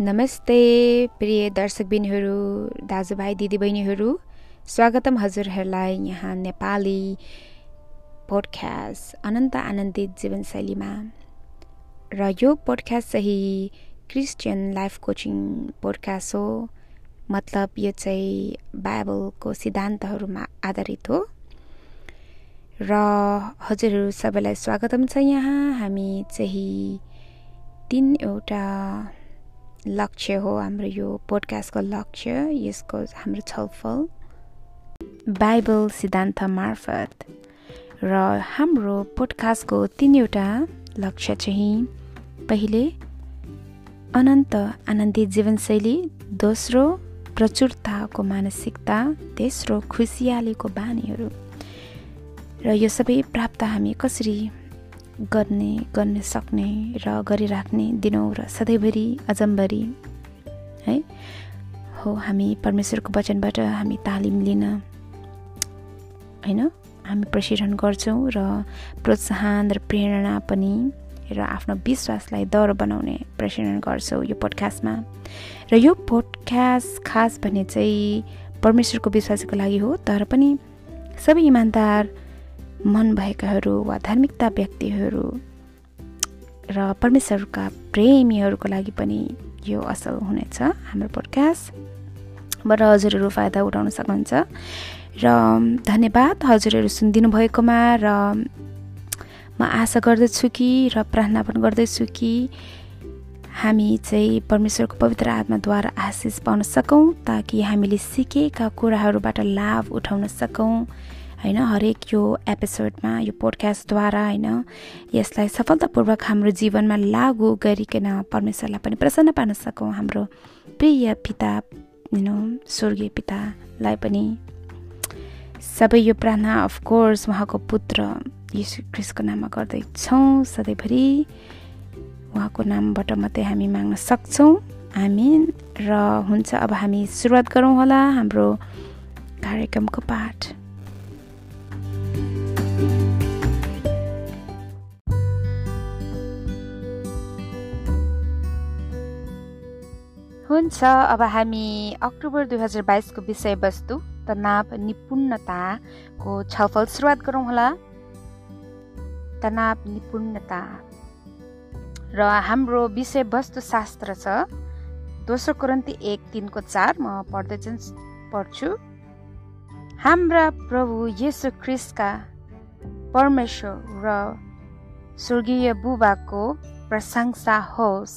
नमस्ते प्रिय दर्शकबिनहरू दाजुभाइ दिदीबहिनीहरू। स्वागतम हजुरहरूलाई यहाँ नेपाली पोडकास्ट अनन्त आनन्दित जीवनशैलीमा। र यो पोडकास्ट चाहिँ क्रिस्चियन लाइफ कोचिङ पोडकास्ट हो। मतलब यो चाहिँ बाइबलको सिद्धान्तहरूमा आधारित हो। र हजुरहरू सबैलाई स्वागतम छ यहाँ। हामी चाहिँ तिनवटा लक्ष्य हो हाम्रो यो पोडकास्टको लक्ष्य यसको हाम्रो छलफल। बाइबल सिद्धान्त मार्फत। र हाम्रो पोडकास्टको तिनवटा लक्ष्य चाहिँ पहिले अनन्त आनन्दित जीवनशैली दोस्रो प्रचुरताको मानसिकता तेस्रो खुसियालीको बानीहरू। र यो सबै प्राप्त हामी कसरी गर्ने गर्न सक्ने र गरिराख्ने दिनौँ र सधैँभरि अजम्बरी है? हो हामी परमेश्वरको वचनबाट हामी तालिम लिन होइन? हामी प्रशिक्षण गर्छौँ र प्रोत्साहन र प्रेरणा पनि र आफ्नो विश्वासलाई दह्रो बनाउने प्रशिक्षण गर्छौँ यो पोडकास्टमा र यो पोडकास्ट खास भने चाहिँ परमेश्वरको विश्वासको लागि हो तर पनि सबै इमान्दार मन भएकाहरू वा धार्मिकता व्यक्तिहरू र परमेश्वरका प्रेमीहरूको लागि पनि यो असल हुनेछ हाम्रो पोडकास्टबाट हजुरहरू फाइदा उठाउन सक्नुहुन्छ। र धन्यवाद हजुरहरू सुनिदिनु भएकोमा र म आशा गर्दछु कि र प्रार्थना पनि गर्दैछु कि हामी चाहिँ परमेश्वरको पवित्र आत्माद्वारा आशिष पाउन सकौँ ताकि हामीले सिकेका कुराहरूबाट लाभ उठाउन सकौँ। होइन हरेक यो एपिसोडमा यो पोडकास्टद्वारा होइन यसलाई सफलतापूर्वक हाम्रो जीवनमा लागु गरिकन परमेश्वरलाई पनि प्रसन्न पार्न सकौँ। हाम्रो प्रिय पिता होइन स्वर्गीय पितालाई पनि सबै यो प्रार्थना अफकोर्स उहाँको पुत्र यीशु क्रिस्टको नाममा गर्दैछौँ सधैँभरि उहाँको नामबाट मात्रै हामी माग्न सक्छौँ। हामी र हुन्छ अब हामी सुरुवात गरौँ होला हाम्रो कार्यक्रमको पाठ। हुन्छ अब हामी अक्टोबर दुई हजार बाइसको विषयवस्तु तनाव निपुणताको छलफल सुरुवात गरौँ होला। तनाव निपुणता। र हाम्रो विषयवस्तु शास्त्र छ दोस्रो कुरन्ती एक तिनको चार म पढ्दै चाहिँ पढ्छु। हाम्रा प्रभु येसु ख्रिस्टका परमेश्वर र स्वर्गीय बुबाको प्रशंसा होस्।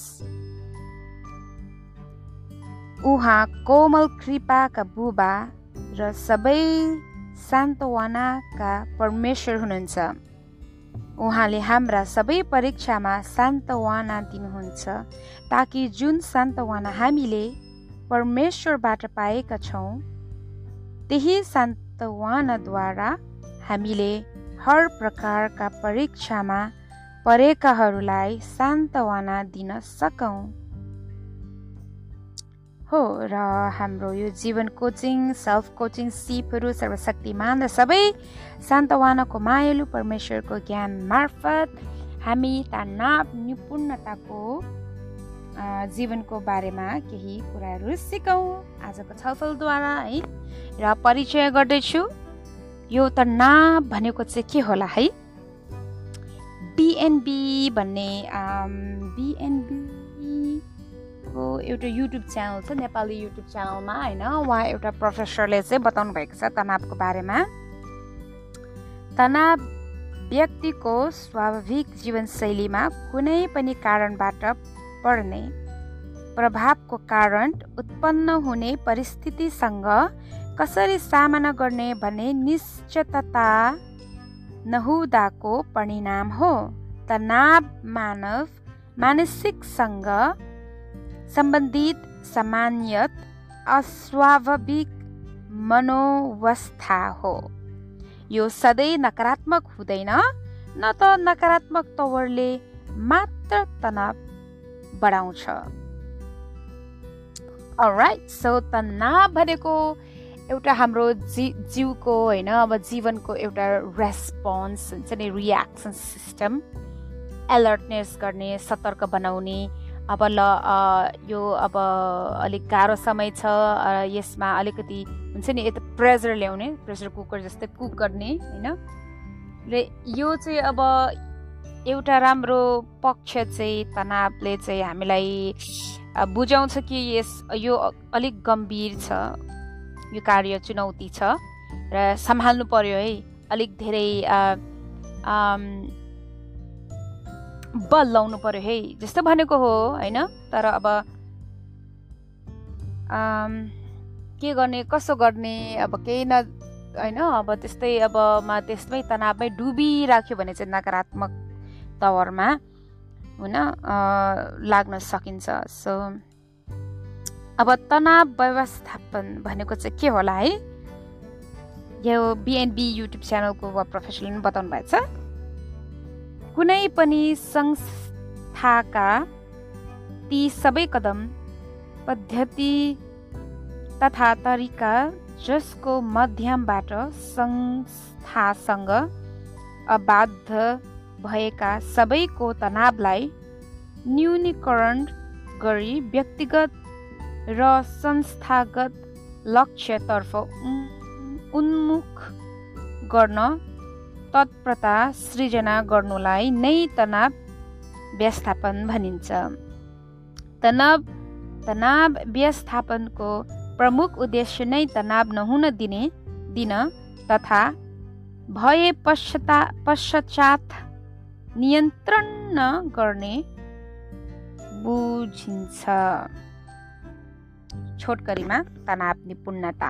उहाँ कोमल कृपाका बुबा र सबै सान्तवनाका परमेश्वर हुनुहुन्छ। उहाँले हाम्रा सबै परीक्षामा सान्तवना दिनुहुन्छ ताकि जुन सान्तवना हामीले परमेश्वरबाट पाएका छौँ त्यही सान्तवनाद्वारा हामीले हर प्रकारका परीक्षामा परेकाहरूलाई सान्तवना दिन सकौँ। हो र हाम्रो यो जीवन कोचिङ सेल्फ कोचिङ सिपहरू सर्वशक्तिमान र सबै शान्तवानको मायालु परमेश्वरको ज्ञान मार्फत हामी तनाव निपुणताको जीवनको बारेमा केही कुराहरू सिकौँ। आजको छलफलद्वारा है र परिचय गर्दैछु। यो तनाव भनेको चाहिँ के होला है? बिएनबी भन्ने बिएनबी को एउटा युट्युब च्यानल छ नेपाली युट्युब च्यानलमा होइन? उहाँ एउटा प्रोफेसरले चाहिँ बताउनु भएको छ तनावको बारेमा। तनाव व्यक्तिको स्वाभाविक जीवनशैलीमा कुनै पनि कारणबाट पर्ने। प्रभावको कारण उत्पन्न हुने परिस्थितिसँग कसरी सामना गर्ने भन्ने निश्चितता नहुँदाको परिणाम हो। तनाव मानव मानसिकसँग सम्बन्धित सामान्यत अस्वाभाविक मनोवस्था हो। यो सधैँ नकारात्मक हुँदैन न त नकारात्मक तवरले मात्र तनाव बढाउँछ राइट सो तनाव भनेको एउटा हाम्रो जी जिउको होइन अब जीवनको एउटा रेस्पोन्स हुन्छ नि रियाक्सन सिस्टम एलर्टनेस गर्ने सतर्क बनाउने। अब ल यो अब अलिक गाह्रो समय छ यसमा अलिकति हुन्छ नि यता प्रेसर ल्याउने प्रेसर कुकर जस्तै कुक गर्ने होइन। र यो चाहिँ अब एउटा राम्रो पक्ष चाहिँ तनावले चाहिँ हामीलाई बुझाउँछ कि यस यो अलिक गम्भीर छ यो कार्य चुनौती छ र सम्हाल्नु पर्यो है। अलिक धेरै बल लाउनु पर्यो है। जस्तो भनेको हो होइन? तर अब के गर्ने कसो गर्ने अब केही न होइन? अब त्यस्तै अब मा त्यसमै तनावमै डुबिराख्यो भने चाहिँ नकारात्मक तवरमा होइन लाग्न सकिन्छ। सो अब तनाव व्यवस्थापन भनेको चाहिँ के होला है? यो बिएनबी युट्युब च्यानलको प्रोफेसरले पनि बताउनु भएको छ कुनै पनि संस्थाका ती सबै कदम पद्धति तथा तरिका जसको माध्यमबाट संस्थासँग अबाध भएका सबैको तनावलाई न्यूनीकरण गरी व्यक्तिगत र संस्थागत लक्ष्यतर्फ उन्मुख गर्न तत्परता सृजना गर्नुलाई नै तनाव व्यवस्थापन भनिन्छ। तनाव तनाव व्यवस्थापनको प्रमुख उद्देश्य नै तनाव नहुन दिने दिन तथा भए पश्चाता पश्चात नियन्त्रण गर्ने बुझिन्छ। छोटकरीमा तनाव निपुणता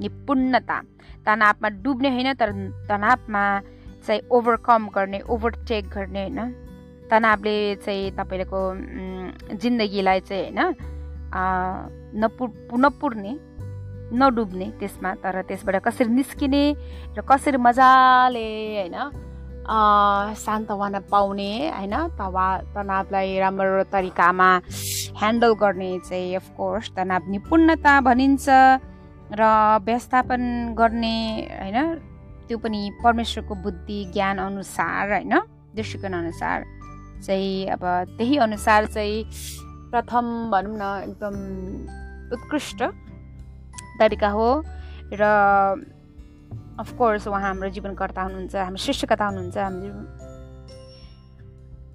निपुणता। तनावमा डुब्ने होइन तर तनावमा चाहिँ ओभरकम गर्ने ओभरटेक गर्ने होइन। तनावले चाहिँ तपाईँको जिन्दगीलाई चाहिँ होइन नपु नपुर्ने नडुब्ने त्यसमा। तर त्यसबाट कसरी निस्किने र कसरी मजाले होइन सान्तवना पाउने होइन? तवा तनावलाई राम्रो तरिकामा ह्यान्डल गर्ने चाहिँ अफकोर्स तनाव निपुणता भनिन्छ र व्यवस्थापन गर्ने होइन? त्यो पनि परमेश्वरको बुद्धि ज्ञान अनुसार होइन? दृष्टिकोण अनुसार चाहिँ अब त्यही अनुसार चाहिँ प्रथम भनौँ न एकदम उत्कृष्ट तरिका हो र अफकोर्स उहाँ हाम्रो जीवनकर्ता हुनुहुन्छ हाम्रो सृष्टिकर्ता हुनुहुन्छ हाम्रो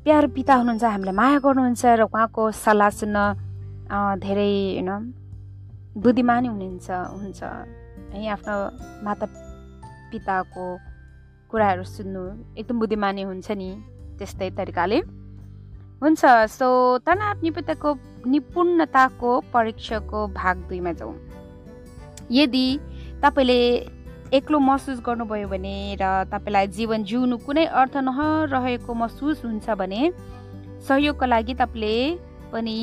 प्यारो पिता हुनुहुन्छ हामीलाई माया गर्नुहुन्छ र उहाँको सल्लाह सुन्न धेरै होइन बुद्धिमानी हुनुहुन्छ हुन्छ। है आफ्नो माता पिताको कुराहरू सुन्नु एकदम बुद्धिमानी हुन्छ नि त्यस्तै तरिकाले। हुन्छ सो तनाव निपुणताको निपुणताको परीक्षाको भाग दुईमा जाउँ। यदि तपाईँले एक्लो महसुस गर्नुभयो भने र तपाईँलाई जीवन जिउनु कुनै अर्थ नरहेको महसुस हुन्छ भने सहयोगको लागि तपाईँले पनि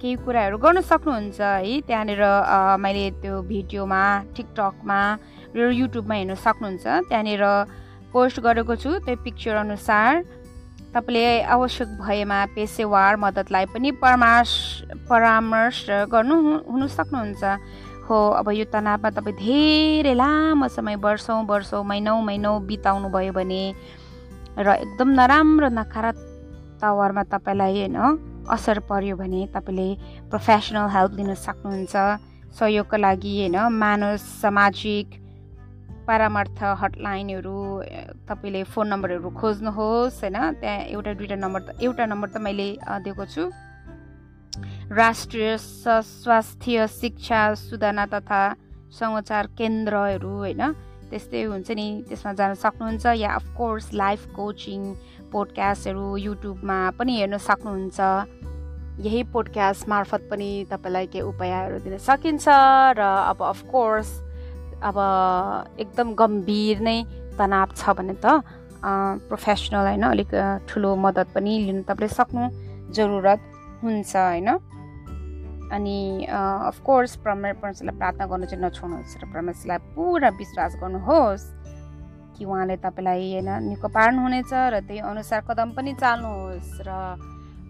केही कुराहरू गर्न सक्नुहुन्छ है। त्यहाँनिर मैले त्यो भिडियोमा टिकटकमा र युट्युबमा हेर्न सक्नुहुन्छ। त्यहाँनिर पोस्ट गरेको छु त्यो पिक्चर अनुसार। तपाईँले आवश्यक भएमा पेसेवार मद्दतलाई पनि परामर्श परामर्श गर्नु हुन सक्नुहुन्छ। हो अब यो तनावमा तपाईँ धेरै लामो समय वर्षौँ वर्षौँ महिनौ महिनौ बिताउनु भयो भने र एकदम नराम्रो नकारात्मक टावरमा तपाईँलाई होइन असर पर्यो भने तपाईँले प्रोफेसनल हेल्प लिन सक्नुहुन्छ। सहयोगको लागि होइन मानव सामाजिक परामर्श हटलाइनहरू तपाईँले फोन नम्बरहरू खोज्नुहोस् होइन त्यहाँ एउटा दुइटा नम्बर त एउटा नम्बर त मैले दिएको छु। राष्ट्रिय स्वास्थ्य शिक्षा सुधाना तथा समाचार केन्द्रहरू होइन? त्यस्तै हुन्छ नि। त्यसमा जान सक्नुहुन्छ या अफकोर्स लाइफ कोचिङ पोडकास्टहरू युट्युबमा पनि हेर्न सक्नुहुन्छ। यही पोडकास्ट मार्फत पनि तपाईँलाई केही उपायहरू दिन सकिन्छ र अब अफकोर्स अब एकदम गम्भीर नै तनाव छ भने त प्रोफेसनल होइन? अलिक ठुलो मद्दत पनि लिनु तपाईँले सक्नु जरुरत। हुन्छ होइन? अनि अफकोर्स परमेश्वरलाई प्रार्थना गर्नु चाहिँ नछोड्नुहोस् र परमेश्वरलाई पुरा विश्वास गर्नुहोस् कि उहाँले तपाईँलाई होइन निको पार्नुहुनेछ र त्यही अनुसार कदम पनि चाल्नुहोस् र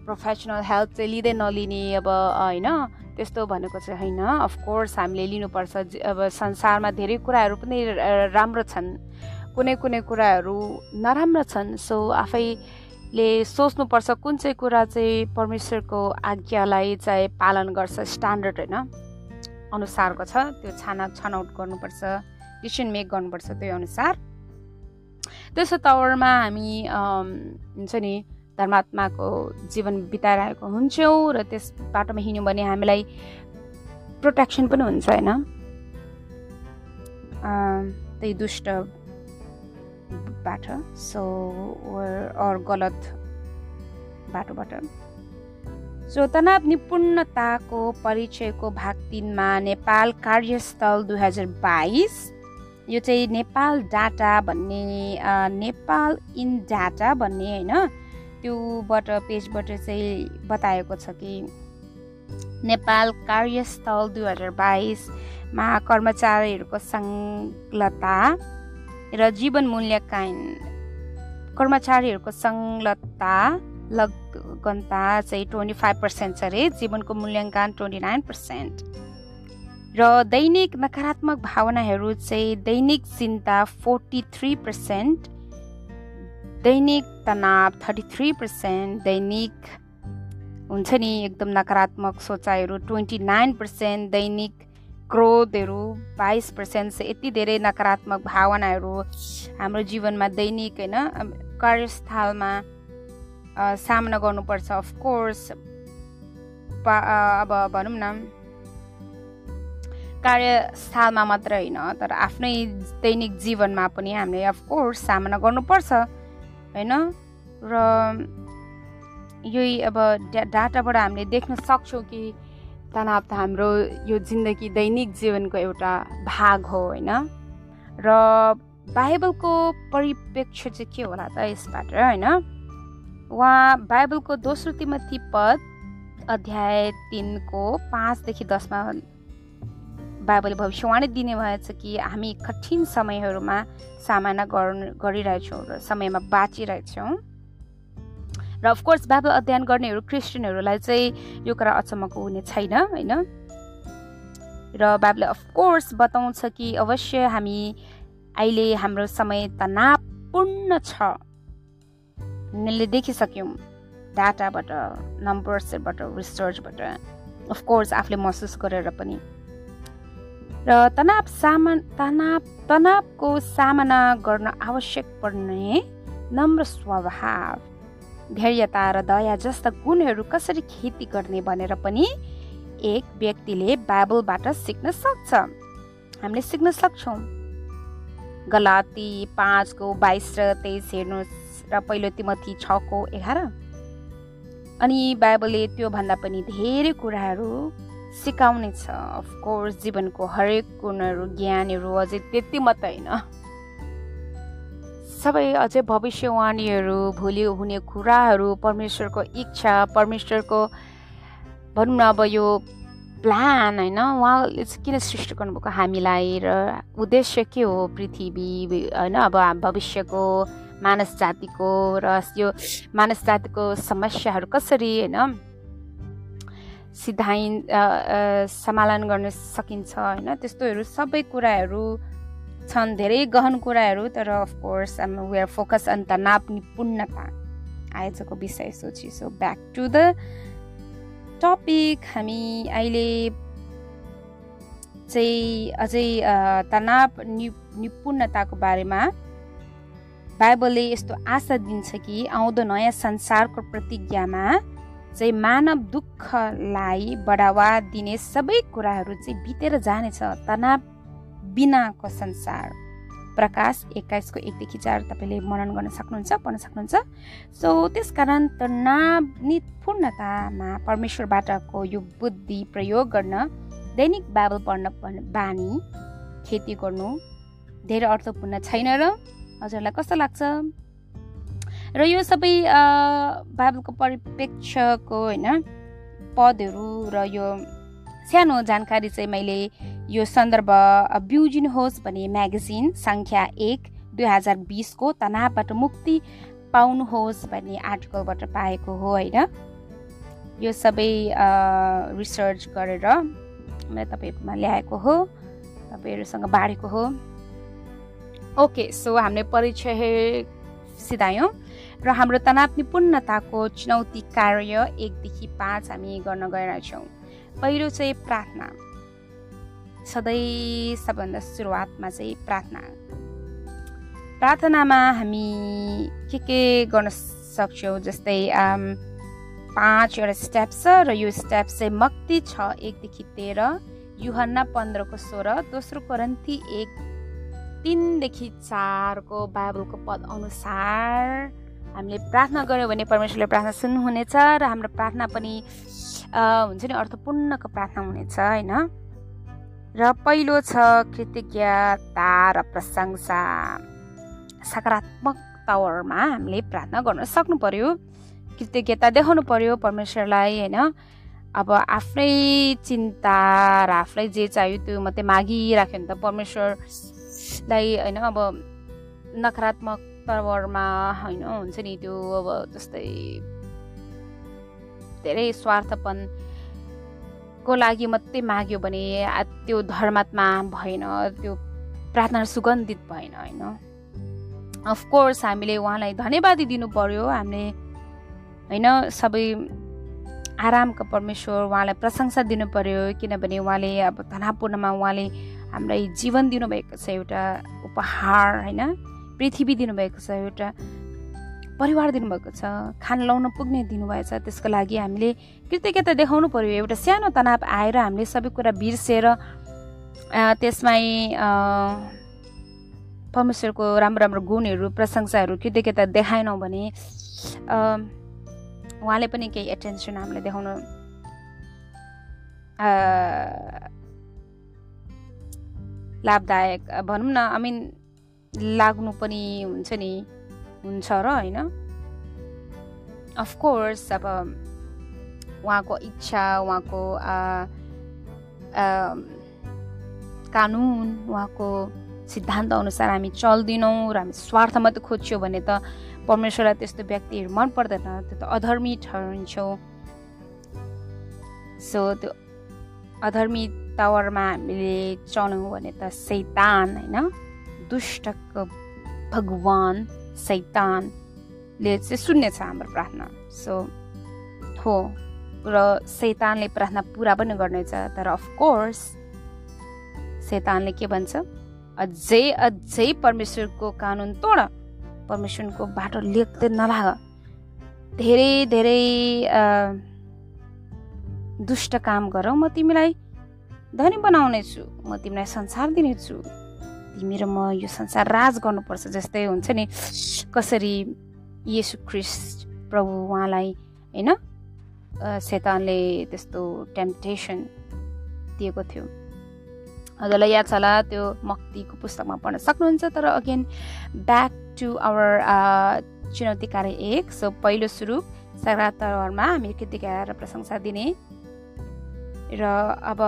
प्रोफेसनल हेल्प चाहिँ लिँदै नलिने अब होइन त्यस्तो भनेको चाहिँ होइन। अफकोर्स हामीले लिनुपर्छ अब संसारमा धेरै कुराहरू पनि राम्रो छन्। कुनै कुनै कुराहरू नराम्रो छन् सो आफै ले सोच्नुपर्छ कुन चाहिँ कुरा चाहिँ परमेश्वरको आज्ञालाई चाहिँ पालन गर्छ स्ट्यान्डर्ड होइन? अनुसारको छ त्यो छाना छनौट गर्नुपर्छ डिसिसन मेक गर्नुपर्छ त्यही अनुसार। त्यसो तवरमा हामी हुन्छ नि धर्मात्माको जीवन बिताइरहेको हुन्छौँ र त्यस बाटोमा हिँड्यौँ भने हामीलाई प्रोटेक्सन पनि हुन्छ होइन? त्यही दुष्ट बाट सो अर गलत बाटोबाट सो तनाव निपुणताको परिचयको भाग तिनमा नेपाल कार्यस्थल दुई हजार बाइस यो चाहिँ नेपाल डाटा भन्ने नेपाल इन डाटा भन्ने होइन। त्योबाट पेजबाट चाहिँ बताएको छ कि नेपाल कार्यस्थल दुई हजार बाइसमा कर्मचारीहरूको सङ्लता र जीवन मूल्याङ्कन कर्मचारीहरूको सङ्लग्नता लगनता चाहिँ ट्वेन्टी फाइभ पर्सेन्ट छ अरे जीवनको मूल्याङ्कन ट्वेन्टी नाइन पर्सेन्ट। र दैनिक नकारात्मक भावनाहरू चाहिँ दैनिक चिन्ता फोर्टी थ्री पर्सेन्ट दैनिक तनाव थर्टी थ्री पर्सेन्ट दैनिक हुन्छ नि एकदम नकारात्मक सोचाइहरू ट्वेन्टी नाइन पर्सेन्ट दैनिक क्रोधहरू बाइस पर्सेन्ट यति धेरै नकारात्मक भावनाहरू हाम्रो जीवनमा दैनिक होइन? कार्यस्थलमा सामना गर्नुपर्छ अफकोर्स अब भनौँ न। कार्यस्थलमा मात्र होइन तर आफ्नै दैनिक जीवनमा पनि हामीले अफकोर्स सामना गर्नुपर्छ होइन? र यही अब डाटाबाट हामीले देख्न सक्छौँ कि तनाव त हाम्रो यो जिन्दगी दैनिक जीवनको एउटा भाग हो होइन? र बाइबलको परिप्रेक्ष्य चाहिँ के होला त यसबाट होइन? उहाँ बाइबलको दोस्रो तिमती पद अध्याय तिनको पाँचदेखि दसमा बाइबलले भविष्यवाणी दिने भएछ कि हामी कठिन समयहरूमा सामना गरिरहेछौँ र समयमा बाँचिरहेछौँ। र अफकोर्स बाइबल अध्ययन गर्नेहरू क्रिस्चियनहरूलाई चाहिँ यो कुरा अचम्मको हुने छैन होइन? र बाइबलले अफकोर्स बताउँछ कि अवश्य हामी अहिले हाम्रो समय तनावपूर्ण छ। हामीले देखिसक्यौँ डाटाबाट नम्बर्सबाट रिसर्चबाट अफकोर्स आफूले महसुस गरेर पनि। र तनाव सामान तनाव तनावको सामना गर्न आवश्यक पर्ने नम्र स्वभाव। धैर्यता र दया जस्ता गुणहरू कसरी खेती गर्ने भनेर पनि एक व्यक्तिले बाइबलबाट सिक्न सक्छ। हामीले सिक्न सक्छौँ। गलाती पाँचको बाइस र तेइस हेर्नुहोस् र पहिलो तिमथी छको एघार। अनि बाइबलले त्योभन्दा पनि धेरै कुराहरू सिकाउने छ। अफकोर्स जीवनको हरेक गुणहरू ज्ञानहरू अझै त्यति मात्रै होइन। सबै अझै भविष्यवाणीहरू भोलि हुने कुराहरू परमेश्वरको इच्छा परमेश्वरको भनौँ न अब यो प्लान होइन? उहाँले किन सृष्टि गर्नुभएको? हामीलाई र उद्देश्य के हो पृथ्वी होइन? अब भविष्यको मानस जातिको र यो मानस जातिको समस्याहरू कसरी होइन? सिधाइ समालन गर्न सकिन्छ होइन? त्यस्तोहरू सबै कुराहरू छन् धेरै गहन कुराहरू तर of course we are focus on तनाव निपुणता आजको विषय सोची। So back to the topic हामी अहिले चाहिँ अझै तनाव नि निपुणताको बारेमा बाइबलले यस्तो आशा दिन्छ कि आउँदो नयाँ संसारको प्रतिज्ञामा चाहिँ मानव दुःखलाई बढावा दिने सबै कुराहरू चाहिँ बितेर जानेछ। तनाव बिनाको संसार प्रकाश एक्काइसको एकदेखि चार तपाईँले मनन गर्न सक्नुहुन्छ पढ्न सक्नुहुन्छ। सो त्यसकारण तनाव निपूर्णतामा परमेश्वरबाटको यो बुद्धि प्रयोग गर्न दैनिक बाइबल पढ्न बानी खेती गर्नु धेरै अर्थपूर्ण छैन र हजुरलाई कस्तो लाग्छ? र यो सबै बाइबलको परिप्रेक्ष्यको होइन पदहरू र यो सानो जानकारी चाहिँ मैले यो सन्दर्भ बिउजिनुहोस् भने म्यागजिन सङ्ख्या एक दुई हजार बिसको तनावबाट मुक्ति पाउनुहोस् भन्ने आर्टिकलबाट पाएको हो होइन? यो सबै रिसर्च गरेर मैले तपाईँहरूकोमा ल्याएको हो तपाईँहरूसँग बाँडेको हो। ओके सो हामीले परिचय सिधायौँ र हाम्रो तनाव निपुणताको चुनौती कार्य एकदेखि पाँच हामी गर्न गइरहेछौँ। पहिलो चाहिँ प्रार्थना। सधैँ सबभन्दा सुरुवातमा चाहिँ प्रार्थना। प्रार्थनामा हामी के के गर्न सक्छौँ? जस्तै पाँचवटा स्टेप छ र यो स्टेप चाहिँ मक्ति छ एकदेखि तेह्र युहन्ना पन्ध्रको सोह्र दोस्रो करन्ती एक तिनदेखि चारको बाइबलको पद अनुसार हामीले प्रार्थना गऱ्यौँ भने परमेश्वरले प्रार्थना सुन्नुहुनेछ र हाम्रो प्रार्थना पनि हुन्छ नि अर्थपूर्णको प्रार्थना हुनेछ होइन? र पहिलो छ कृतज्ञता र प्रशंसा। सकारात्मक तवरमा हामीले प्रार्थना गर्न सक्नु पर्यो कृतज्ञता देखाउनु पर्यो परमेश्वरलाई होइन? अब आफ्नै चिन्ता र आफूलाई जे चाहियो त्यो मात्रै मागिराख्यो भने त परमेश्वरलाई होइन? अब नकारात्मक तवरमा होइन? हुन्छ नि त्यो अब जस्तै धेरै स्वार्थपन को लागि मात्रै माग्यो भने त्यो धर्मात्मा भएन त्यो प्रार्थना सुगन्धित भएन होइन? अफकोर्स हामीले उहाँलाई धन्यवादी दिनु पर्यो। हामीले होइन सबै आरामको परमेश्वर उहाँलाई प्रशंसा दिनु पर्यो किनभने उहाँले अब तनावपूर्णमा उहाँले हामीलाई जीवन दिनुभएको छ एउटा उपहार होइन? पृथ्वी दिनुभएको छ एउटा परिवार दिनुभएको छ खाना लाउन पुग्ने दिनुभएछ त्यसको लागि हामीले कृतज्ञता देखाउनु पर्यो। एउटा सानो तनाव आएर हामीले सबै कुरा बिर्सेर त्यसमै परमेश्वरको राम्रो राम्रो गुणहरू प्रशंसाहरू कृतज्ञता देखाएनौँ भने उहाँले पनि केही एटेन्सन हामीलाई देखाउनु लाभदायक भनौँ न आई मिन लाग्नु पनि हुन्छ नि। हुन्छ र होइन? अफकोर्स अब उहाँको इच्छा उहाँको कानुन उहाँको सिद्धान्त अनुसार हामी चल्दैनौँ र हामी स्वार्थ मात्रै खोज्छौँ भने त परमेश्वरलाई त्यस्तो व्यक्तिहरू मन पर्दैन त्यो त अधर्मी ठहरिन्छौँ। सो त्यो अधर्मी टावरमा हामीले चलाउँ भने त सैतान होइन? दुष्टको भगवान। सैतानले चाहिँ सुन्नेछ हाम्रो प्रार्थना। सो हो र सैतानले प्रार्थना पुरा पनि गर्नेछ तर अफकोर्स सैतानले के भन्छ? अझै अझै परमेश्वरको कानुन तोड परमेश्वरको बाटो लेख्दै नलाग। धेरै धेरै दुष्ट काम गर म तिमीलाई धनी बनाउनेछु म तिमीलाई संसार दिनेछु। तिमी र म यो संसार राज गर्नुपर्छ जस्तै हुन्छ नि कसरी येसु ख्रिस्ट प्रभु उहाँलाई होइन शैतानले त्यस्तो टेम्पटेसन दिएको थियो हजुरलाई याद छ होला त्यो मक्तिको पुस्तकमा पढ्न सक्नुहुन्छ तर अगेन ब्याक टु आवर चुनौती कार्य एक सो पहिलो सुरु सकारात्मकमा हामी कृतिका र प्रशंसा दिने र अब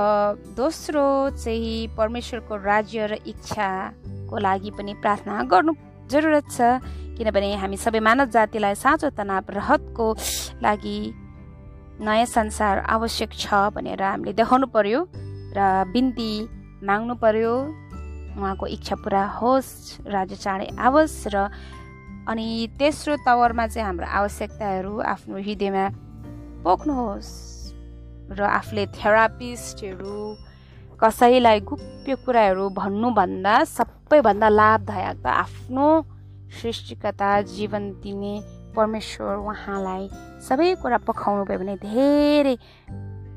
दोस्रो चाहिँ परमेश्वरको राज्य र इच्छाको लागि पनि प्रार्थना गर्नु जरुरत छ। किनभने हामी सबै मानव जातिलाई साँचो तनाव रहतको लागि नयाँ संसार आवश्यक छ भनेर हामीले देखाउनु पर्यो र बिन्ती माग्नु पर्यो। उहाँको इच्छा पुरा होस् राज्य चाँडै आओस् र अनि तेस्रो तवरमा चाहिँ हाम्रो आवश्यकताहरू आफ्नो हृदयमा पोख्नुहोस्। र आफूले थेरापिस्टहरू कसैलाई गुप्य कुराहरू भन्नुभन्दा सबैभन्दा लाभदायक त आफ्नो सृष्टिकता जीवन दिने परमेश्वर उहाँलाई सबै कुरा पखाउनु भयो भने धेरै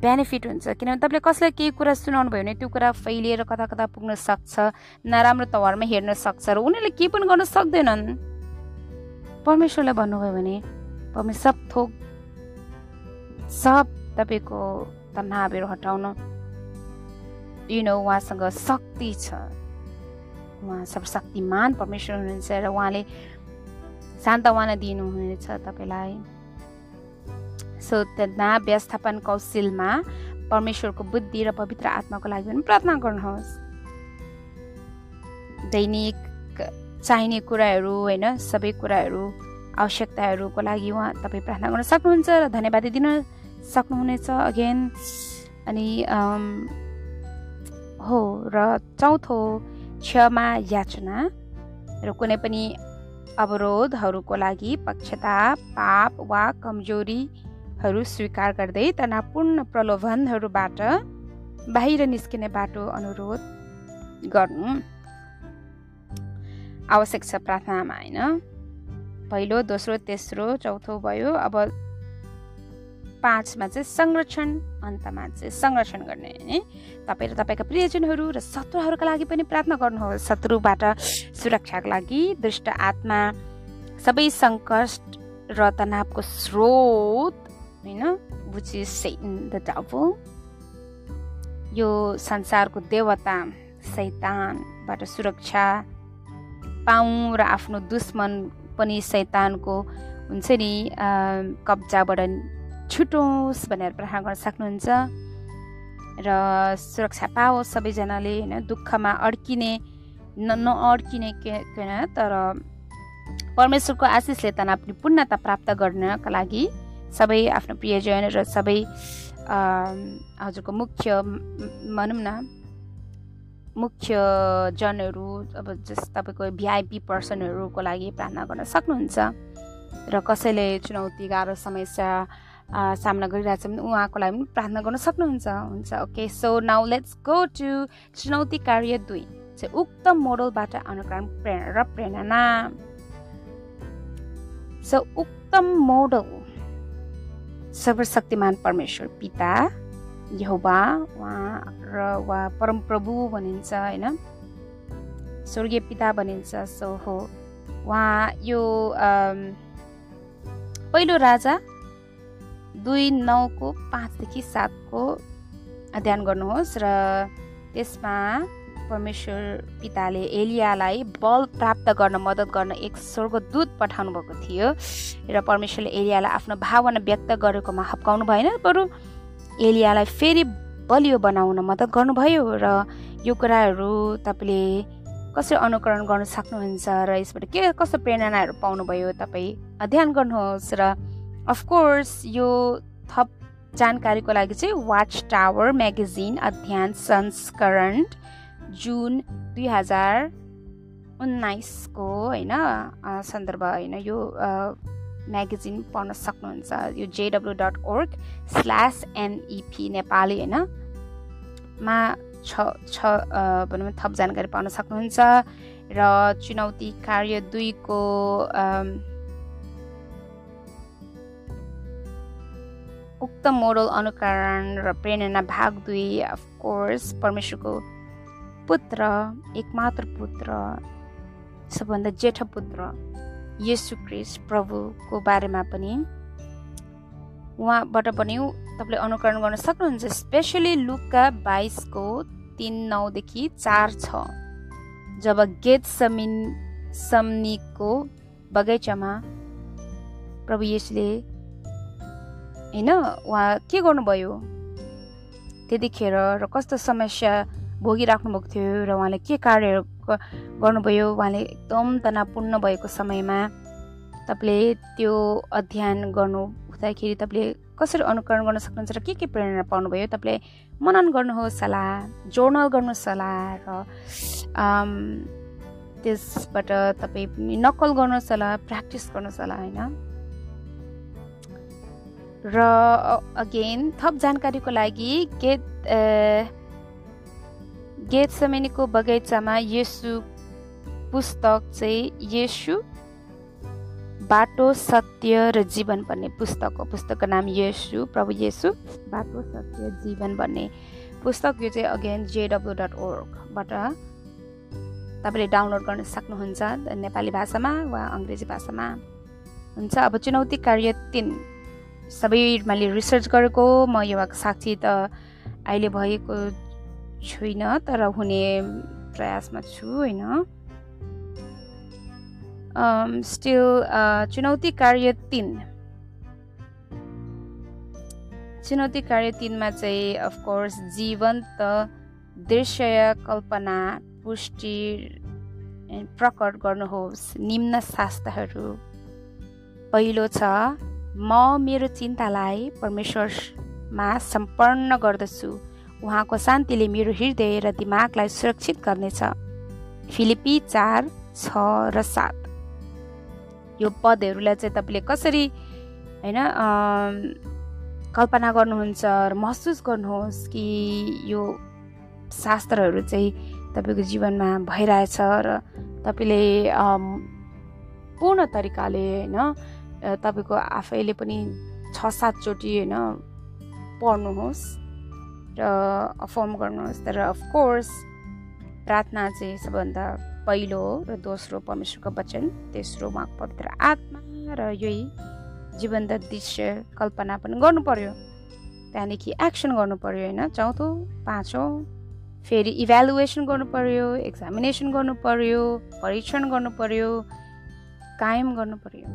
बेनिफिट हुन्छ। किनभने तपाईँले कसैलाई केही कुरा सुनाउनु भयो भने त्यो कुरा फैलिएर कता कता पुग्न सक्छ नराम्रो तवरमा हेर्न सक्छ र उनीहरूले केही पनि गर्न सक्दैनन्। परमेश्वरलाई भन्नुभयो भने परमेश्वर सब थोक सब तपाईँको तनावहरू हटाउन। यु नो उहाँसँग शक्ति छ। उहाँ सर्वशक्तिमान परमेश्वर हुनुहुन्छ र उहाँले सान्तवाना दिनुहुनेछ तपाईँलाई। सो तनाव व्यवस्थापन कौशलमा परमेश्वरको बुद्धि र पवित्र आत्माको लागि पनि प्रार्थना गर्नुहोस्। दैनिक चाहिने कुराहरू होइन सबै कुराहरू आवश्यकताहरूको लागि उहाँ तपाईँ प्रार्थना गर्न सक्नुहुन्छ र धन्यवाद दिन सक्नुहुनेछ अगेन अनि हो र चौथो क्षमा याचना र कुनै पनि अवरोधहरूको लागि पक्षता पाप वा कमजोरीहरू स्वीकार गर्दै तनावपूर्ण प्रलोभनहरूबाट बाहिर निस्किने बाटो अनुरोध गर्नु आवश्यक छ प्रार्थनामा होइन? पहिलो दोस्रो तेस्रो चौथो भयो अब पाँचमा चाहिँ संरक्षण अन्तमा चाहिँ संरक्षण गर्ने है। तपाईँ र तपाईँका प्रियजनहरू र शत्रुहरूका लागि पनि प्रार्थना गर्नुहोस्। शत्रुबाट सुरक्षाको लागि दुष्ट आत्मा सबै सङ्कट र तनावको स्रोत होइन इज द डाबल यो संसारको देवता सैतानबाट सुरक्षा पाऊँ र आफ्नो दुश्मन पनि सैतानको हुन्छ नि कब्जाबाट छुटोस् भनेर प्रार्थना गर्न सक्नुहुन्छ र सुरक्षा पाओस् सबैजनाले होइन? दुःखमा अड्किने न नअड्किने किन तर परमेश्वरको आशिषले तनाव पूर्णता प्राप्त गर्नका लागि सबै आफ्नो प्रियजन र सबै हजुरको मुख्य भनौँ न मुख्य जनहरू अब जस तपाईँको भिआइपी पर्सनहरूको लागि प्रार्थना गर्न सक्नुहुन्छ र कसैले चुनौती गाह्रो समस्या सामना गरिरहेछ भने उहाँको लागि पनि प्रार्थना गर्न सक्नुहुन्छ। हुन्छ okay so now let's go to चुनौती कार्य दुई चाहिँ उक्त मोडलबाट अनुकरण प्रेरणा र प्रेरणा। सो उक्तम मोडल सर्वशक्तिमान परमेश्वर पिता यहोवा उहाँ र वा परमप्रभु भनिन्छ होइन? स्वर्गीय पिता भनिन्छ सो हो। उहाँ यो पहिलो राजा दुई नौको पाँचदेखि सातको अध्ययन गर्नुहोस् र त्यसमा परमेश्वर पिताले एलियालाई बल प्राप्त गर्न मद्दत गर्न एक स्वर्गदूत पठाउनु भएको थियो र परमेश्वरले एलियालाई आफ्नो भावना व्यक्त गरेकोमा हप्काउनु भएन बरु एलियालाई फेरि बलियो बनाउन मद्दत गर्नुभयो र यो कुराहरू तपाईँले कसरी अनुकरण गर्न सक्नुहुन्छ र यसबाट के कस्तो प्रेरणाहरू पाउनुभयो तपाईँ अध्ययन गर्नुहोस् र अफकोर्स यो थप जानकारीको लागि चाहिँ वाच टावर म्यागजिन अध्ययन संस्करण जुन दुई हजार उन्नाइसको होइन सन्दर्भ होइन यो म्यागजिन पढ्न सक्नुहुन्छ। यो JW dot org slash NEP Nepali होइन। मा छ छ भनौँ थप जानकारी पाउन सक्नुहुन्छ। र चुनौती कार्य दुईको उक्त मोडल अनुकरण र प्रेरणा भाग दुई अफकोर्स परमेश्वरको पुत्र एकमात्र पुत्र सबभन्दा जेठ पुत्र यसु क्रिस प्रभुको बारेमा पनि उहाँबाट पनि तपाईँले अनुकरण गर्न सक्नुहुन्छ स्पेसली लुका बाइसको तिन नौदेखि चार छ जब गेट समिन सम्नीको बगैँचामा प्रभु यसले होइन उहाँ के गर्नुभयो त्यतिखेर र कस्तो समस्या भोगिराख्नु भएको थियो र उहाँले के कार्यहरू गर्नुभयो उहाँले एकदम तनावपूर्ण भएको समयमा तपाईँले त्यो अध्ययन गर्नु हुँदाखेरि तपाईँले कसरी अनुकरण गर्न सक्नुहुन्छ र के के प्रेरणा पाउनुभयो तपाईँले मनन गर्नुहोस् सल्लाह जोर्नल गर्नुहोस् सल्लाह र त्यसबाट तपाईँ नक्कल गर्नुहोस् होला प्र्याक्टिस गर्नुहोस् होला होइन र अगेन थप जानकारीको लागि गेट गेट समेनीको बगैँचामा यसु पुस्तक चाहिँ यसु बाटो सत्य र जीवन भन्ने पुस्तक हो। पुस्तकको नाम यसु प्रभु यसु बाटो सत्य जीवन भन्ने पुस्तक यो चाहिँ अगेन जेडब्लु डट ओर्गबाट तपाईँले डाउनलोड गर्न सक्नुहुन्छ नेपाली भाषामा वा अङ्ग्रेजी भाषामा। हुन्छ अब चुनौती कार्य तिन। सबै मैले रिसर्च गरेको म यो साक्षी त अहिले भएको छुइनँ तर हुने प्रयासमा छु होइन। स्टिल चुनौती कार्य तिन। चुनौती कार्य तिनमा चाहिँ अफकोर्स जीवन्त दृश्य कल्पना पुष्टि प्रकट गर्नुहोस्। निम्न शास्त्रहरू पहिलो छ। म मेरो चिन्तालाई परमेश्वरमा सम्पन्न गर्दछु। उहाँको शान्तिले मेरो हृदय र दिमागलाई सुरक्षित गर्नेछ। फिलिपी चार छ र सात। यो पदहरूलाई चाहिँ तपाईँले कसरी होइन कल्पना गर्नुहुन्छ र महसुस गर्नुहोस् कि यो शास्त्रहरू चाहिँ तपाईँको जीवनमा भइरहेछ र तपाईँले पूर्ण तरिकाले होइन तपाईँको आफैले पनि छ सातचोटि होइन पढ्नुहोस् र अफर्म गर्नुहोस्। तर अफकोर्स प्रार्थना चाहिँ सबभन्दा पहिलो हो र दोस्रो परमेश्वरको वचन तेस्रो उहाँको पवित्र आत्मा र यही जीवन्त दृश्य कल्पना पनि गर्नु पर्यो त्यहाँदेखि एक्सन गर्नु पर्यो होइन। चौथो पाँचौँ फेरि इभ्यालुएसन गर्नु पर्यो एक्जामिनेसन गर्नु पर्यो परीक्षण गर्नु पर्यो कायम गर्नु पर्यो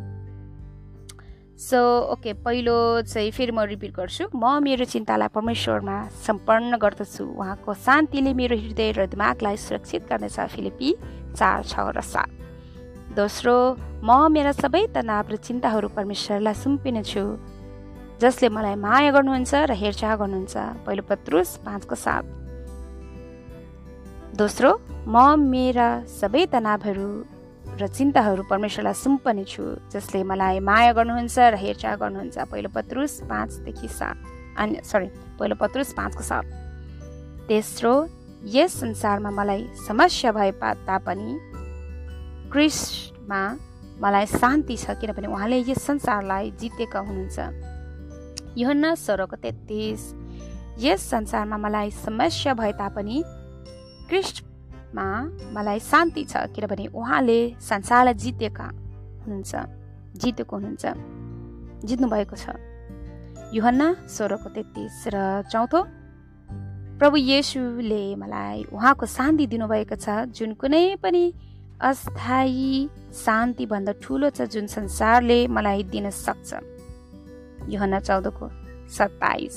सो ओके पहिलो चाहिँ फेरि म रिपिट गर्छु। म मेरो चिन्तालाई परमेश्वरमा सम्पन्न गर्दछु। उहाँको शान्तिले मेरो हृदय र दिमागलाई सुरक्षित गर्नेछ। फिलिपी चार छ र सात। दोस्रो म मेरा सबै तनाव र चिन्ताहरू परमेश्वरलाई सुम्पिनेछु। जसले मलाई माया गर्नुहुन्छ र हेरचाह गर्नुहुन्छ। पहिलो पत्रुस पाँचको सात। दोस्रो म मेरा सबै तनावहरू र चिन्ताहरू परमेश्वरलाई सुम्पने छु जसले मलाई माया गर्नुहुन्छ र हेरचाह गर्नुहुन्छ। पहिलो पत्रुस पाँचदेखि सात। अनि सरी पहिलो पत्रुस पाँचको सात। तेस्रो यस संसारमा मलाई समस्या भए तापनि क्रिस्टमा मलाई शान्ति छ किनभने उहाँले यस संसारलाई जितेका हुनुहुन्छ। योहन्ना सोह्रको तेत्तिस। यस संसारमा मलाई समस्या भए तापनि क्रिस्ट मा मलाई शान्ति छ किनभने उहाँले संसारलाई जितेका हुनुहुन्छ जितेको हुनुहुन्छ जित्नु भएको छ। युहन्ना सोह्रको तेत्तिस र चौथो। प्रभु येसुले मलाई उहाँको शान्ति दिनुभएको छ जुन कुनै पनि अस्थायी शान्तिभन्दा ठुलो छ जुन संसारले मलाई दिन सक्छ। युहन्ना चौधको सत्ताइस।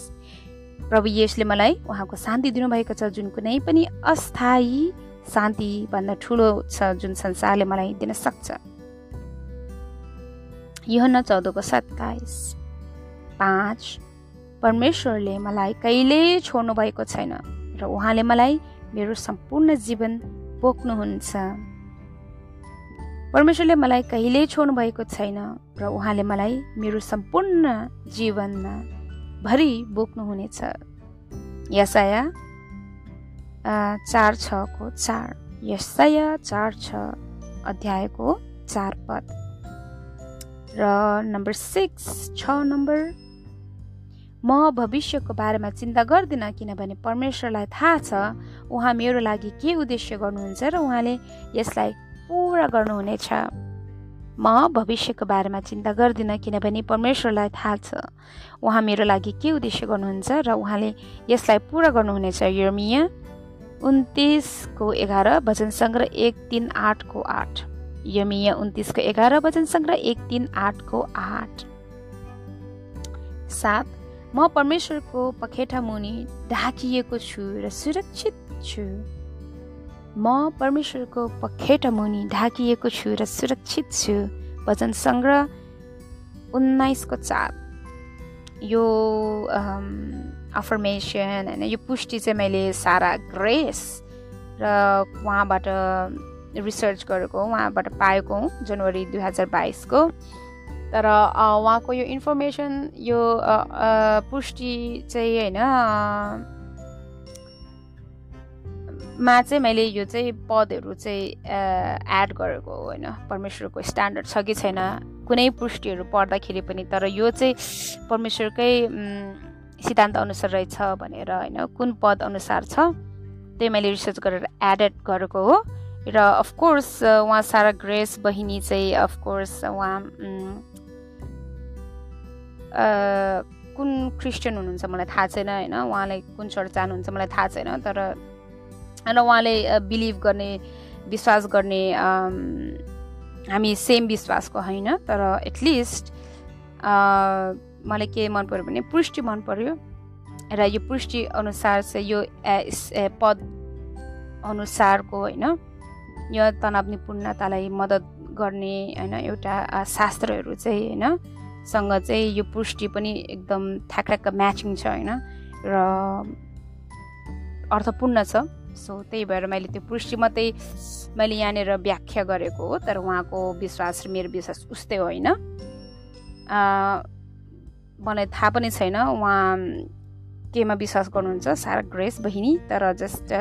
प्रभु येसुले मलाई उहाँको शान्ति दिनुभएको छ जुन कुनै पनि अस्थायी शान्तिभन्दा ठुलो छ जुन संसारले मलाई दिन सक्छ। योहन चौधको सत्ताइस पाँच परमेश्वरले मलाई कहिल्यै छोड्नु भएको छैन र उहाँले मलाई मेरो सम्पूर्ण जीवन बोक्नुहुन्छ। परमेश्वरले मलाई कहिल्यै छोड्नु भएको छैन र उहाँले मलाई मेरो सम्पूर्ण जीवनमा भरि बोक्नुहुनेछ। यसया चार छको चार। यसय चार छ अध्यायको चार पद। र नम्बर सिक्स छ नम्बर। म भविष्यको बारेमा चिन्ता गर्दिनँ किनभने परमेश्वरलाई थाहा छ उहाँ मेरो लागि के उद्देश्य गर्नुहुन्छ र उहाँले यसलाई पुरा गर्नुहुनेछ। म भविष्यको बारेमा चिन्ता गर्दिनँ किनभने परमेश्वरलाई थाहा छ उहाँ मेरो लागि के उद्देश्य गर्नुहुन्छ र उहाँले यसलाई पुरा गर्नुहुनेछ। यर्मिया उन्तिसको एघार भजन सङ्ग्रह एक तिन आठको आठ। यमिया उन्तिसको एघार भजन सङ्ग्रह एक तिन आठको आठ। सात म परमेश्वरको पखेटा मुनि ढाकिएको छु र सुरक्षित छु। म परमेश्वरको पखेटा मुनि ढाकिएको छु र सुरक्षित छु। भजन सङ्ग्रह उन्नाइसको चार। यो अफर्मेसन होइन यो पुष्टि चाहिँ मैले सारा ग्रेस र उहाँबाट रिसर्च गरेको उहाँबाट पाएको हुँ जनवरी दुई हजार बाइसको। तर उहाँको यो इन्फर्मेसन यो पुष्टि चाहिँ होइन मा चाहिँ मैले यो चाहिँ पदहरू चाहिँ एड गरेको होइन। परमेश्वरको स्ट्यान्डर्ड छ कि छैन? कुनै पुष्टिहरू पढ्दाखेरि पनि तर यो चाहिँ परमेश्वरकै सिद्धान्त अनुसार रहेछ भनेर होइन कुन पद अनुसार छ त्यही मैले रिसर्च गरेर एडेड गरेको हो। र अफकोर्स उहाँ सारा ग्रेस बहिनी चाहिँ अफकोर्स उहाँ कुन क्रिस्चियन हुनुहुन्छ मलाई थाहा छैन होइन उहाँलाई कुन चर्च जानुहुन्छ मलाई थाहा छैन तर होइन उहाँले बिलिभ गर्ने विश्वास गर्ने हामी सेम विश्वासको होइन तर एटलिस्ट मलाई के मन पऱ्यो भने पुष्टि मन पर्यो। र यो पुष्टि अनुसार चाहिँ यो पद अनुसारको होइन यो तनाव निपुणतालाई मद्दत गर्ने होइन एउटा शास्त्रहरू चाहिँ होइन सँग चाहिँ यो पुष्टि पनि एकदम ठ्याक्क म्याचिङ छ होइन र अर्थपूर्ण छ। सो त्यही भएर मैले त्यो पुष्टि मात्रै मैले यहाँनिर व्याख्या गरेको हो तर उहाँको विश्वास र मेरो विश्वास उस्तै होइन। मलाई थाहा पनि छैन। उहाँ केमा विश्वास गर्नुहुन्छ? सारा ग्रेस बहिनी तर जस्ट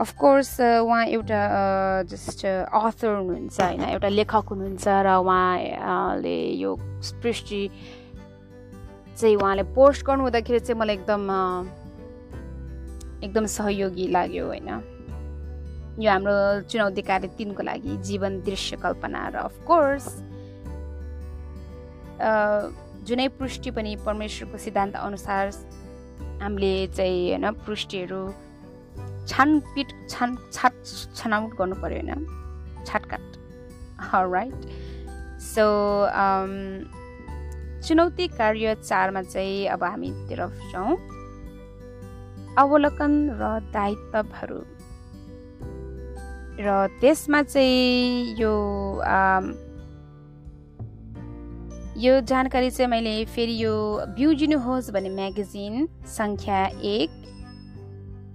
अफकोर्स उहाँ एउटा जस्ट अथर हुनुहुन्छ होइन? एउटा लेखक हुनुहुन्छ र उहाँले यो सृष्टि चाहिँ उहाँले पोस्ट गर्नु हुँदाखेरि चाहिँ मलाई एकदम एकदम सहयोगी लाग्यो होइन? यो हाम्रो चुनौती कार्य तिनको लागि जीवन दृश्य कल्पना र अफकोर्स जुनै पृष्टि पनि परमेश्वरको सिद्धान्त अनुसार हामीले चाहिँ होइन पृष्टिहरू छानपिट छान छाट छनौट गर्नु पऱ्यो होइन? छाटकाट। राइट सो चुनौती कार्य चारमा चाहिँ अब हामी तर्फ जाउँ अवलोकन र दायित्वहरू। र त्यसमा चाहिँ यो यो जानकारी चाहिँ मैले फेरि यो बिउजिनुहोस् भन्ने म्यागजिन सङ्ख्या एक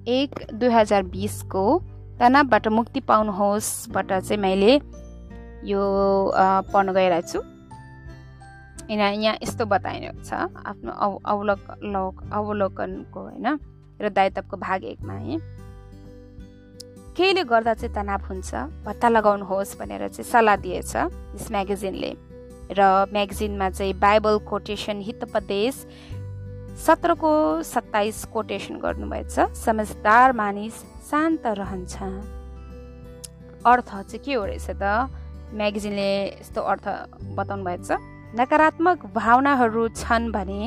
एक दुई हजार बिसको तनावबाट मुक्ति पाउनुहोस्बाट चाहिँ मैले यो पढ्न गइरहेको छु। यहाँ यहाँ यस्तो बताइएको छ आफ्नो अव अवलोक अवलोकनको होइन र दायित्वको भाग एकमा है। केहीले गर्दा चाहिँ तनाव हुन्छ? भत्ता लगाउनुहोस् भनेर चाहिँ सल्लाह दिएछ यस म्यागजिनले। र म्यागजिनमा चाहिँ बाइबल कोटेसन हितोपदेश सत्रको सत्ताइस कोटेसन गर्नुभएछ। समझदार मानिस शान्त रहन्छ। अर्थ चाहिँ के हो रहेछ त? म्यागजिनले यस्तो अर्थ बताउनु भएछ नकारात्मक भावनाहरू छन् भने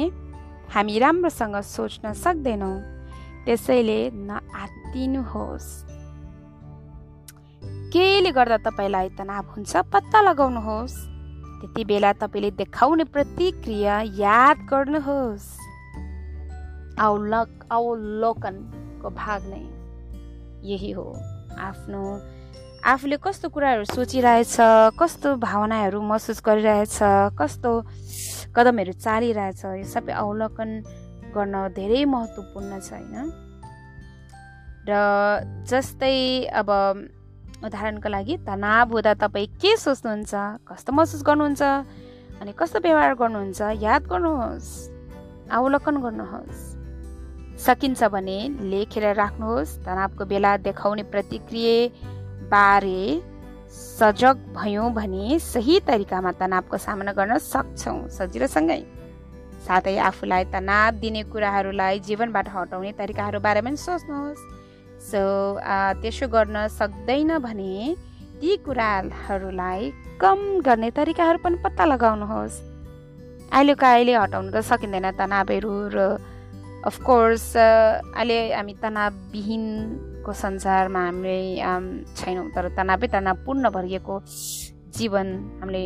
हामी राम्रोसँग सोच्न सक्दैनौँ। त्यसैले नआत्तिनुहोस् केले गर्दा तपाईँलाई तनाव हुन्छ पत्ता लगाउनुहोस्। त्यति बेला तपाईँले देखाउने प्रतिक्रिया याद गर्नुहोस्। अवलक अवलोकनको भाग नै यही हो। आफ्नो आफूले कस्तो कुराहरू सोचिरहेछ कस्तो भावनाहरू महसुस गरिरहेछ कस्तो कदमहरू चालिरहेछ यो सबै अवलोकन गर्न धेरै महत्त्वपूर्ण छ होइन? र जस्तै अब उदाहरणको लागि तनाव हुँदा तपाईँ के सोच्नुहुन्छ कस्तो महसुस गर्नुहुन्छ अनि कस्तो व्यवहार गर्नुहुन्छ याद गर्नुहोस् अवलोकन गर्नुहोस्। सकिन्छ भने लेखेर राख्नुहोस् तनावको बेला देखाउने प्रतिक्रिया बारे सजग भयौँ भने सही तरिकामा तनावको सामना गर्न सक्छौँ सजिलोसँगै। साथै आफूलाई तनाव दिने कुराहरूलाई जीवनबाट हटाउने तरिकाहरू बारेमा पनि सोच्नुहोस्। सो त्यसो गर्न सक्दैन भने ती कुराहरूलाई कम गर्ने तरिकाहरू पनि पत्ता लगाउनुहोस्। अहिलेको अहिले हटाउनु त सकिँदैन तनावहरू र अफकोर्स अहिले हामी तनावविहीनको संसारमा हामीले छैनौँ तर तनावै तनावपूर्ण भरिएको जीवन हामीले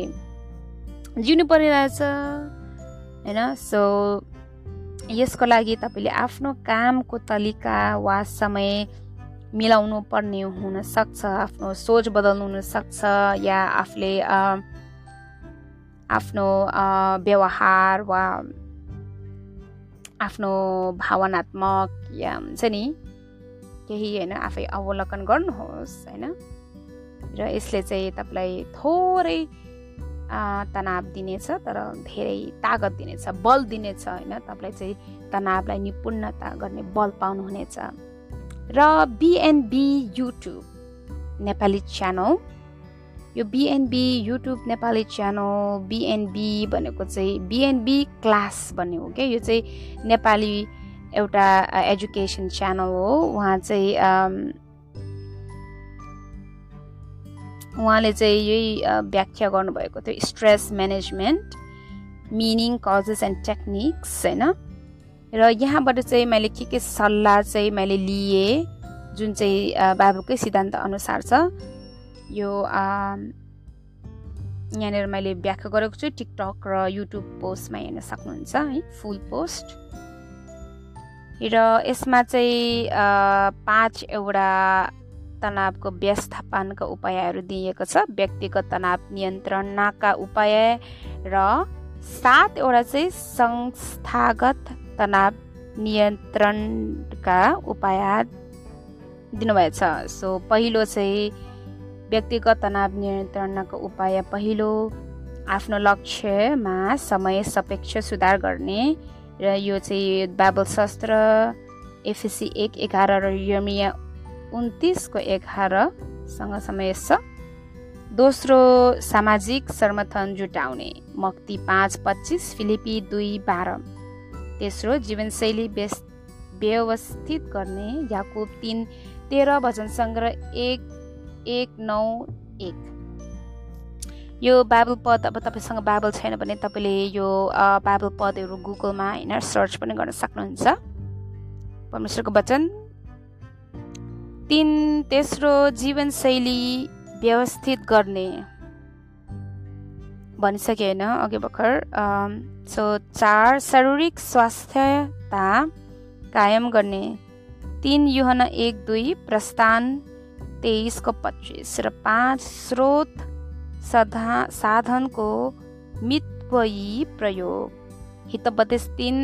जिउनु परिरहेछ होइन? सो यसको लागि तपाईँले आफ्नो कामको तरिका वा समय मिलाउनु पर्ने हुनसक्छ आफ्नो सोच बदल्नु हुनसक्छ या आफूले आफ्नो व्यवहार वा आफ्नो भावनात्मक या हुन्छ नि केही होइन आफै अवलोकन गर्नुहोस् होइन र यसले चाहिँ तपाईँलाई थोरै तनाव दिनेछ तर धेरै तागत दिनेछ बल दिनेछ होइन तपाईँलाई चाहिँ तनावलाई निपुणता गर्ने बल पाउनुहुनेछ र बिएनबी युट्युब नेपाली च्यानल। यो BNB YouTube Nepali channel BNB भनेको चाहिँ बिएनबी क्लास भन्ने हो क्या। यो चाहिँ नेपाली एउटा एजुकेसन च्यानल हो। उहाँ चाहिँ उहाँले चाहिँ यही व्याख्या गर्नुभएको थियो। Stress management meaning causes and techniques होइन? र यहाँबाट चाहिँ मैले के के सल्लाह चाहिँ मैले लिएँ जुन चाहिँ बाबुकै सिद्धान्त अनुसार छ यो यहाँनिर मैले व्याख्या गरेको छु टिकटक र युट्युब पोस्टमा हेर्न सक्नुहुन्छ है फुल पोस्ट। र यसमा चाहिँ पाँच एउटा तनावको व्यवस्थापनका उपायहरू दिइएको छ व्यक्तिगत तनाव नियन्त्रणका उपाय र सातवटा चाहिँ संस्थागत तनाव नियन्त्रणका उपाय दिनुभएछ। सो पहिलो चाहिँ व्यक्तिगत तनाव नियन्त्रणको उपाय। पहिलो आफ्नो लक्ष्यमा समय सापेक्ष सुधार गर्ने र यो चाहिँ बाइबल शास्त्र एफएसी एक एघार र यमिया उन्तिसको एघारसँग समावेश छ दोस्रो सामाजिक समर्थन जुटाउने। मक्ति पाँच पच्चिस फिलिपी दुई बाह्र। तेस्रो जीवनशैली व्यवस्थित गर्ने याकुब तिन तेह्र भजन सङ्ग्रह एक एक नौ एक। यो बाइबल पद अब तपाईँसँग बाइबल छैन भने तपाईँले यो बाइबल पदहरू गुगलमा होइन सर्च पनि गर्न सक्नुहुन्छ। परमेश्वरको वचन। तिन तेस्रो जीवनशैली व्यवस्थित गर्ने। भनिसके होइन अघि भर्खर। सो चार शारीरिक स्वास्थ्यता कायम गर्ने। तिन युहन एक दुई प्रस्थान तेइसको पच्चिस र पाँच स्रोत सधा साधनको मितवयी प्रयोग। हितोपदेश तिन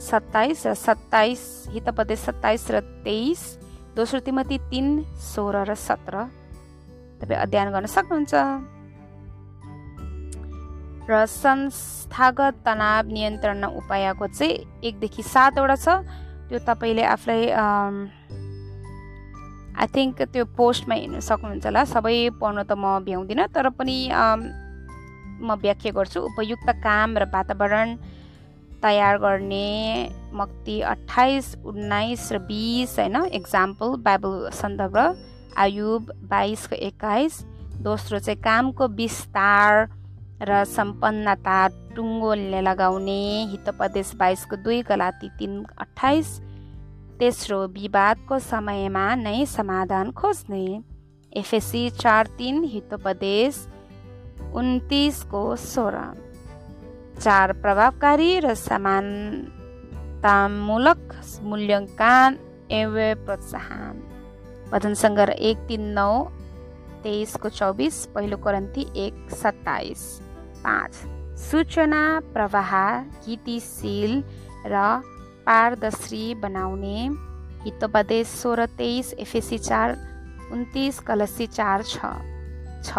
सत्ताइस र सत्ताइस हितोपदेश सत्ताइस र तेइस दोस्रो तिमती तिन सोह्र र सत्र। तपाईँ अध्ययन गर्न सक्नुहुन्छ। र संस्थागत तनाव नियन्त्रण उपायको चाहिँ एकदेखि सातवटा छ। त्यो तपाईँले आफूलाई आई थिङ्क त्यो पोस्टमा हेर्नु सक्नुहुन्छ होला। सबै पढ्न त म भ्याउँदिनँ तर पनि म व्याख्या गर्छु। उपयुक्त काम र वातावरण तयार गर्ने मक्ति अठाइस उन्नाइस र बिस होइन? इक्जाम्पल बाइबल सन्दर्भ आयुब बाइसको एक्काइस दोस्रो चाहिँ कामको विस्तार र सम्पन्नता टुङ्गोले लगाउने हितोपदेश बाइसको दुई गलाती तिन अठाइस तेस्रो विवादको समयमा नै समाधान खोज्ने। एफएसी चार तिन हितोपदेश उन्तिसको सोह्र। चार प्रभावकारी र समानतामूलक मूल्याङ्कन एवं प्रोत्साहन। भजन सङ्ग्रह एक तिन नौ तेइसको चौबिस पहिलो करन्ती एक सत्ताइस। पाँच। सूचना प्रवाह गीतिशील र पारदर्शी बनाउने। हितोपदेश सोह्र तेइस एफएसी चार उन्तिस कलसी चार छ। छ।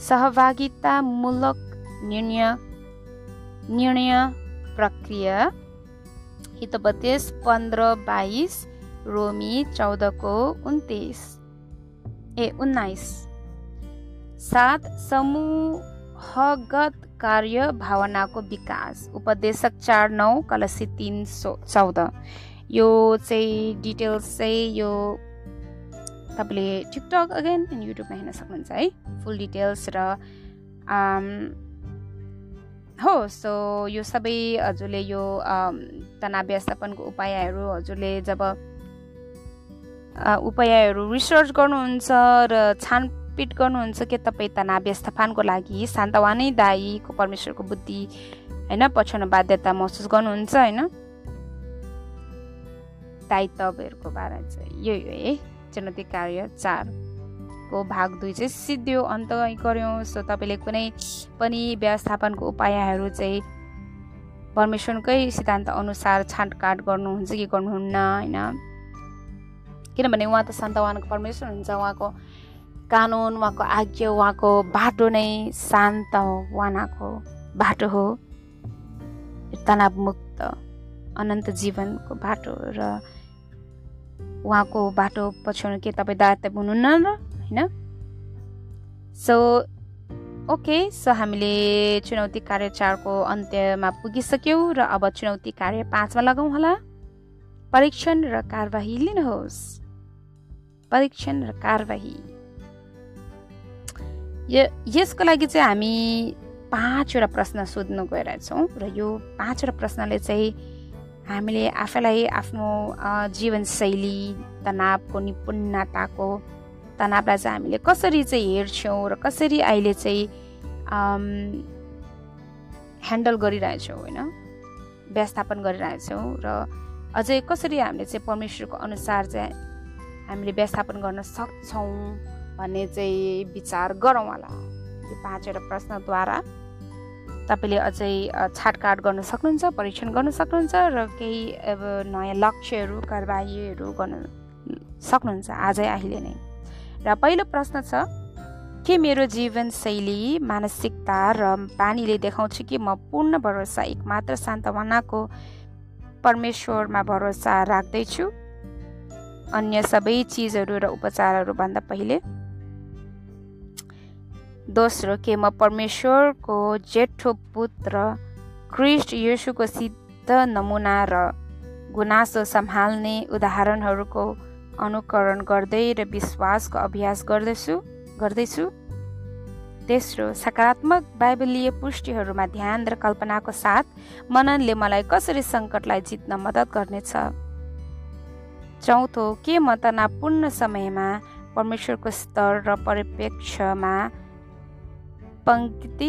सहभागितामूलक निर्णय निर्णय प्रक्रिया। हितोपदेश पन्ध्र बाइस रोमी चौधको उन्तिस। ए उन्नाइस। सात समूहगत कार्य भावनाको विकास। उपदेशक चार नौ कलसी तिन सो चौध। यो चाहिँ डिटेल्स चाहिँ यो तपाईँले टिकटक अगेन युट्युबमा हेर्न सक्नुहुन्छ है। फुल डिटेल्स र हो सो यो सबै हजुरले यो तनाव व्यवस्थापनको उपायहरू हजुरले जब उपायहरू रिसर्च गर्नुहुन्छ र छान पिट गर्नुहुन्छ कि तपाईँ तनाव व्यवस्थापनको लागि शान्तवानै दाईको परमेश्वरको बुद्धि होइन? पछ्याउन बाध्यता महसुस गर्नुहुन्छ होइन? दायित्वहरूको बारे चाहिँ यो हो है? चुनौती कार्य चारको भाग दुई चाहिँ सिद्धियो अन्त गऱ्यौँ। सो तपाईँले कुनै पनि व्यवस्थापनको उपायहरू चाहिँ परमेश्वरकै सिद्धान्त अनुसार छाँटकाट गर्नुहुन्छ कि गर्नुहुन्न होइन? किनभने उहाँ त शान्तवानको परमेश्वर हुन्छ उहाँको कानुन उहाँको आज्ञा उहाँको बाटो नै शान्त उहाँको बाटो हो। तनावमुक्त अनन्त जीवनको बाटो र उहाँको बाटो पछ्याउनु के तपाईँ दायित्व हुनुहुन्न र होइन? सो ओके सो हामीले चुनौती कार्य चारको अन्त्यमा पुगिसक्यौँ र अब चुनौती कार्य पाँचमा लगाउँ होला। परीक्षण र कारवाही लिनुहोस्। परीक्षण र कारवाही। यसको लागि चाहिँ हामी पाँचवटा प्रश्न सोध्न गइरहेछौँ र यो पाँचवटा प्रश्नले चाहिँ हामीले आफैलाई आफ्नो जीवनशैली तनावको निपुणताको तनावलाई चाहिँ हामीले कसरी चाहिँ हेर्छौँ र कसरी अहिले चाहिँ ह्यान्डल गरिरहेछौँ होइन? व्यवस्थापन गरिरहेछौँ र अझै कसरी हामीले चाहिँ परमेश्वरको अनुसार चाहिँ हामीले व्यवस्थापन गर्न सक्छौँ? भन्ने चाहिँ विचार गरौँ होला। यो पाँचवटा प्रश्नद्वारा। तपाईँले अझै छाटकाट गर्न सक्नुहुन्छ परीक्षण गर्न सक्नुहुन्छ र केही अब नयाँ लक्ष्यहरू कारवाहीहरू गर्न सक्नुहुन्छ आजै अहिले नै। र पहिलो प्रश्न छ के मेरो जीवनशैली मानसिकता र बानीले देखाउँछ कि म पूर्ण भरोसा एकमात्र सान्तवनाको परमेश्वरमा भरोसा राख्दैछु? अन्य सबै चिजहरू र उपचारहरूभन्दा पहिले दोस्रो के म परमेश्वरको जेठो पुत्र क्रिस्ट येसुको सिद्ध नमुना र गुनासो सम्हाल्ने उदाहरणहरूको अनुकरण गर्दै र विश्वासको अभ्यास गर्दैछु गर्दैछु। तेस्रो सकारात्मक बाइबलीय पुष्टिहरूमा ध्यान र कल्पनाको साथ मननले मलाई कसरी सङ्कटलाई जित्न मद्दत गर्नेछ? चौथो के म तनावपूर्ण समयमा परमेश्वरको स्तर र परिप्रेक्ष्यमा पङ्क्ति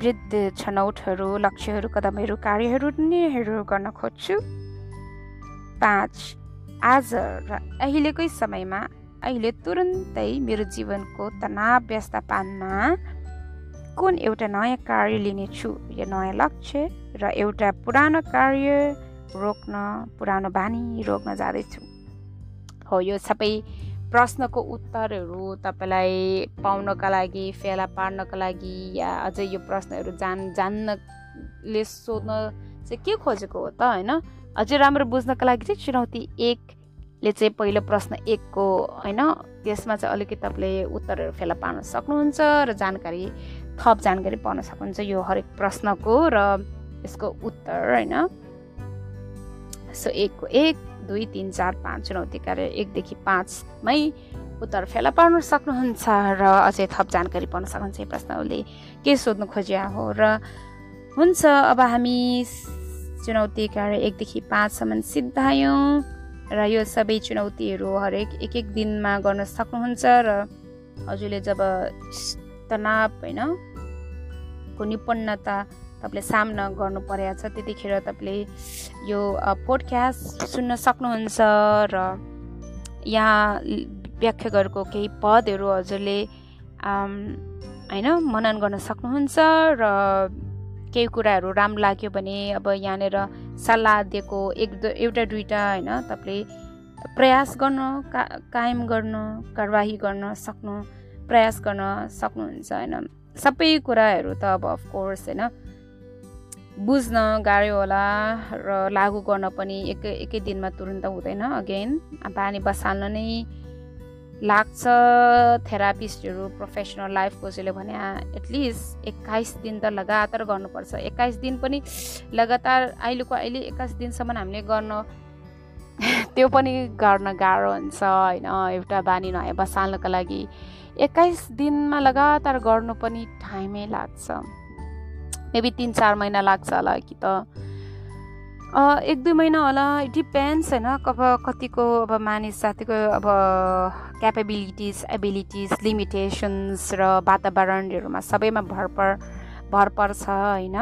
वृद्ध छनौटहरू लक्ष्यहरू कदमहरू कार्यहरू निर्णयहरू गर्न खोज्छु। पाँच आज र अहिलेकै समयमा अहिले तुरन्तै मेरो जीवनको तनाव व्यवस्थापनमा कुन एउटा नयाँ कार्य लिनेछु? या नयाँ लक्ष्य र एउटा पुरानो कार्य रोक्न पुरानो बानी रोक्न जाँदैछु। हो यो सबै प्रश्नको उत्तरहरू तपाईँलाई पाउनका लागि फेला पार्नका लागि या अझै यो प्रश्नहरू जान जान्नले सोध्न चाहिँ के खोजेको हो त होइन? अझै राम्रो बुझ्नका लागि चाहिँ चुनौती एकले चाहिँ पहिलो प्रश्न एकको होइन? त्यसमा चाहिँ अलिकति तपाईँले उत्तरहरू फेला पार्न सक्नुहुन्छ र जानकारी थप जानकारी पाउन सक्नुहुन्छ यो हरेक प्रश्नको र यसको उत्तर होइन? सो एकको एक दुई तिन चार पाँच चुनौती कार्य एकदेखि पाँचमै उत्तर फेला पार्न सक्नुहुन्छ र अझै थप जानकारी पाउन सक्नुहुन्छ यो प्रश्नले के सोध्नु खोजिया हो? र हुन्छ अब हामी चुनौती कार्य एकदेखि पाँचसम्म सिद्धायौँ र यो सबै चुनौतीहरू हरेक एक एक दिनमा गर्न सक्नुहुन्छ र हजुरले जब तनाव होइन को निपुणता तपाईँले सामना गर्नु परेको छ त्यतिखेर तपाईँले यो पोडकास्ट सुन्न सक्नुहुन्छ र यहाँ व्याख्या गरेको केही पदहरू हजुरले होइन मनन गर्न सक्नुहुन्छ र केही कुराहरू राम्रो लाग्यो भने अब यहाँनिर सल्लाह दिएको एक एउटा दुइटा होइन तपाईँले प्रयास गर्न का कायम गर्न कारवाही गर्न सक्नु प्रयास गर्न सक्नुहुन्छ होइन। सबै कुराहरू त अब अफकोर्स होइन। बुझ्न गाह्रो होला र लागु गर्न पनि एकै एकै दिनमा तुरन्त हुँदैन अगेन बानी बसाल्न नै लाग्छ थेरापिस्टहरू प्रोफेसनल लाइफ कोचले भने एटलिस्ट एक्काइस दिन त लगातार गर्नुपर्छ। एक्काइस दिन पनि लगातार अहिलेको अहिले एक्काइस दिनसम्म हामीले गर्न त्यो पनि गर्न गाह्रो हुन्छ होइन? एउटा बानी नयाँ बसाल्नको लागि। एक्काइस दिनमा लगातार गर्नु पनि टाइमै लाग्छ। मेबी तिन चार महिना लाग्छ होला कि त। एक दुई महिना होला। डिपेन्ड्स होइन। अब कतिको अब मानिस जातिको अब क्यापेबिलिटिज एबिलिटिज लिमिटेसन्स र वातावरणहरूमा सबैमा भर पर भर पर्छ होइन।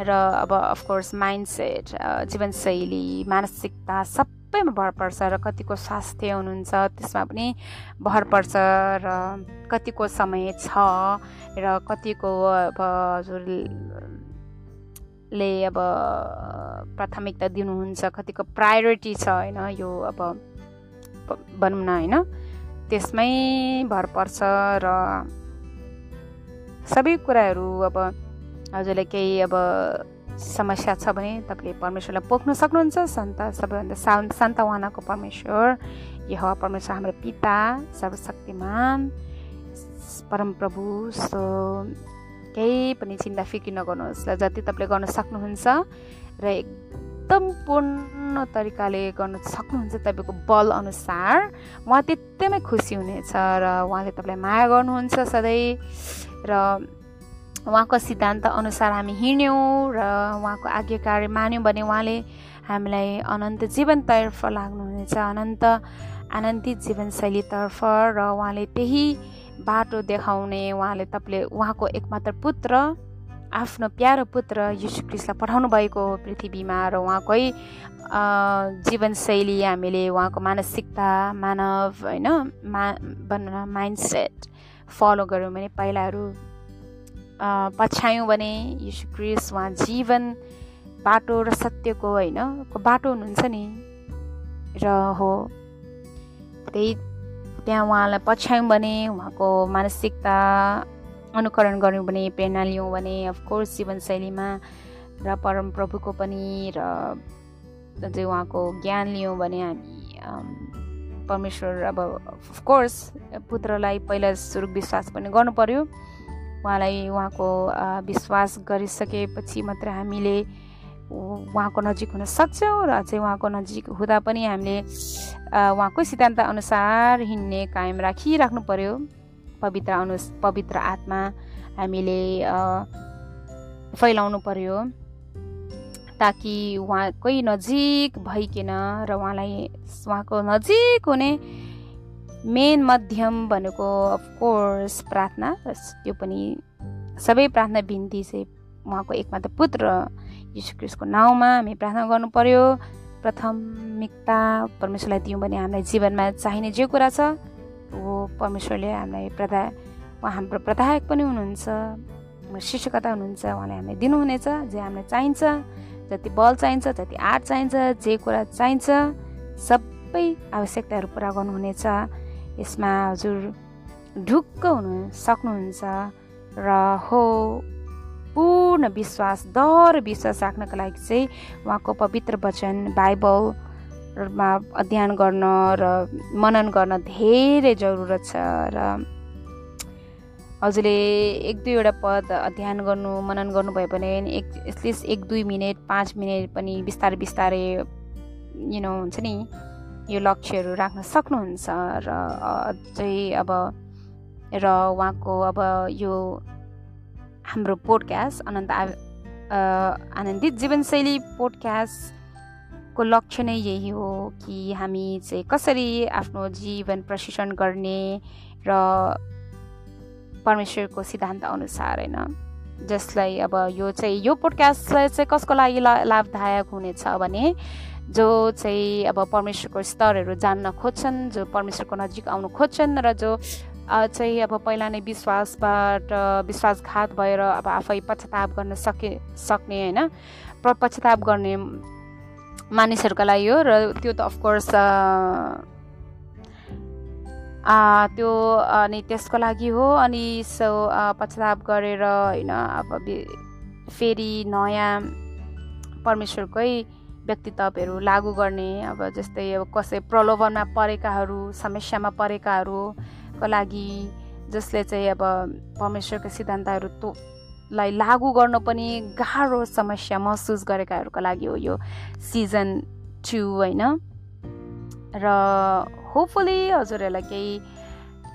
र अब अफकोर्स माइन्डसेट जीवनशैली मानसिकता सबैमा भर पर्छ र कतिको स्वास्थ्य हुनुहुन्छ त्यसमा पनि भर पर्छ र कतिको समय छ र कतिको अब हजुरले अब प्राथमिकता दिनुहुन्छ कतिको प्रायोरिटी छ होइन यो अब भनौँ न होइन त्यसमै भर पर्छ र सबै कुराहरू अब हजुरलाई केही अब समस्या छ भने तपाईँले परमेश्वरलाई पोख्न सक्नुहुन्छ। सन्त सबैभन्दा सा सन्तवानाको परमेश्वर यो परमेश्वर हाम्रो पिता सर्वशक्तिमान परमप्रभु सो केही पनि चिन्ता फिक्री नगर्नुहोस् र जति तपाईँले गर्न सक्नुहुन्छ र एकदम पूर्ण तरिकाले गर्न सक्नुहुन्छ तपाईँको बल अनुसार उहाँ त्यतिमै खुसी हुनेछ र उहाँले तपाईँलाई माया गर्नुहुन्छ सधैँ र उहाँको सिद्धान्त अनुसार हामी हिँड्यौँ र उहाँको आज्ञाकारी मान्यौँ भने उहाँले हामीलाई अनन्त जीवनतर्फ लाग्नुहुनेछ। अनन्त आनन्दित जीवनशैलीतर्फ र उहाँले त्यही बाटो देखाउने उहाँले तपाईँले उहाँको एकमात्र पुत्र आफ्नो प्यारो पुत्र यीशु क्रिस्टलाई पठाउनु भएको हो पृथ्वीमा र उहाँकै जीवनशैली हामीले उहाँको मानसिकता मानव होइन मा बन्न माइन्डसेट फलो गऱ्यौँ भने पहिलाहरू पछ्यायौँ भने यीशु क्रिस्ट उहाँ जीवन बाटो र सत्यको होइन बाटो हुनुहुन्छ नि? र हो। त्यही त्यहाँ उहाँलाई पछ्यायौँ भने उहाँको मानसिकता अनुकरण गऱ्यौँ भने प्रेरणा लियौँ भने अफकोर्स जीवनशैलीमा र परमप्रभुको पनि र अझै उहाँको ज्ञान लियौँ भने हामी परमेश्वर अब अफकोर्स पुत्रलाई पहिला सुरु विश्वास पनि गर्नु पऱ्यो उहाँलाई उहाँको विश्वास गरिसकेपछि मात्र हामीले उहाँको नजिक हुन सक्छौँ र चाहिँ उहाँको नजिक हुँदा पनि हामीले उहाँको सिद्धान्त अनुसार हिँड्ने कायम राखिराख्नु पऱ्यो पवित्र अनु पवित्र आत्मा हामीले फैलाउनु पर्यो ताकि उहाँकै नजिक भइकन र उहाँलाई उहाँको नजिक हुने मेन मध्यम भनेको अफकोर्स प्रार्थना। त्यो पनि सबै प्रार्थना बिन्ती चाहिँ उहाँको एकमात्र पुत्र यीशु नाउँमा हामी प्रार्थना गर्नु पर्यो। प्राथमिकता परमेश्वरलाई दियौँ भने हामीलाई जीवनमा चाहिने जे कुरा छ हो परमेश्वरले हामीलाई प्रदा उहाँ हाम्रो प्रदायक पनि हुनुहुन्छ शिक्षकता हुनुहुन्छ उहाँले हामीलाई दिनुहुनेछ जे हामीलाई चाहिन्छ जति बल चाहिन्छ जति आर्ट चाहिन्छ जे कुरा चाहिन्छ सबै आवश्यकताहरू पुरा गर्नुहुनेछ। यसमा हजुर ढुक्क हुनु सक्नुहुन्छ र हो पूर्ण विश्वास दर विश्वास राख्नको लागि चाहिँ उहाँको पवित्र वचन बाइबलमा अध्ययन गर्न र मनन गर्न धेरै जरुरत छ र हजुरले एक दुईवटा पद अध्ययन गर्नु मनन गर्नुभयो भने एक एटलिस्ट एक दुई मिनट पाँच मिनट पनि बिस्तारै बिस्तारै यु नो हुन्छ नि। यो लक्ष्यहरू राख्न सक्नुहुन्छ र अझै अब र उहाँको अब यो हाम्रो पोडकास्ट अनन्त आनन्दित जीवनशैली पोडकास्टको लक्ष्य नै यही हो कि हामी चाहिँ कसरी आफ्नो जीवन प्रशिक्षण गर्ने र परमेश्वरको सिद्धान्त अनुसार होइन? जसलाई अब यो चाहिँ यो पोडकास्टलाई चाहिँ कसको लागि लाभदायक हुनेछ भने जो चाहिँ अब परमेश्वरको स्तरहरू जान्न खोज्छन् जो परमेश्वरको नजिक आउनु खोज्छन् र जो चाहिँ अब पहिला नै विश्वासबाट विश्वासघात भएर अब आफै पश्चाताप गर्न सके सक्ने होइन। पश्चाताप गर्ने मानिसहरूका लागि हो र त्यो त अफकोर्स त्यो अनि त्यसको लागि हो अनि सो पश्चाताप गरेर होइन अब फेरि नयाँ परमेश्वरकै व्यक्तित्वहरू लागु गर्ने अब जस्तै अब कसै प्रलोभनमा परेकाहरू समस्यामा परेकाहरूको लागि जसले चाहिँ अब परमेश्वरको सिद्धान्तहरू तो लाई लागु गर्न पनि गाह्रो समस्या महसुस गरेकाहरूको लागि हो यो सिजन टु होइन? र होपफुली हजुरहरूलाई केही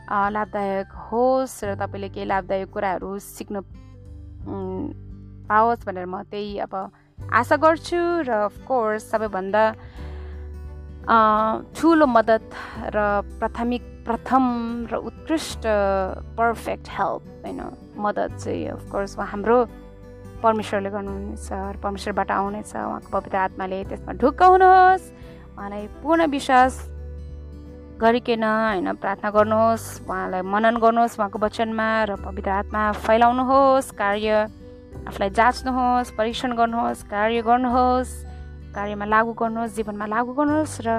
लाभदायक होस् र तपाईँले केही लाभदायक कुराहरू सिक्न पाओस् भनेर म त्यही अब आशा गर्छु र अफकोर्स सबैभन्दा ठुलो मद्दत र प्राथमिक प्रथम र उत्कृष्ट पर्फेक्ट हेल्प होइन मद्दत चाहिँ अफकोर्स उहाँ हाम्रो परमेश्वरले गर्नुहुनेछ र परमेश्वरबाट आउनेछ। उहाँको पवित्र आत्माले त्यसमा ढुक्क हुनुहोस्। उहाँलाई पूर्ण विश्वास गरिकन होइन प्रार्थना गर्नुहोस्। उहाँलाई मनन गर्नुहोस् उहाँको वचनमा र पवित्र आत्मा फैलाउनुहोस्। कार्य आफूलाई जाँच्नुहोस् परीक्षण गर्नुहोस् कार्य गर्नुहोस् कार्यमा लागु गर्नुहोस् जीवनमा लागु गर्नुहोस् र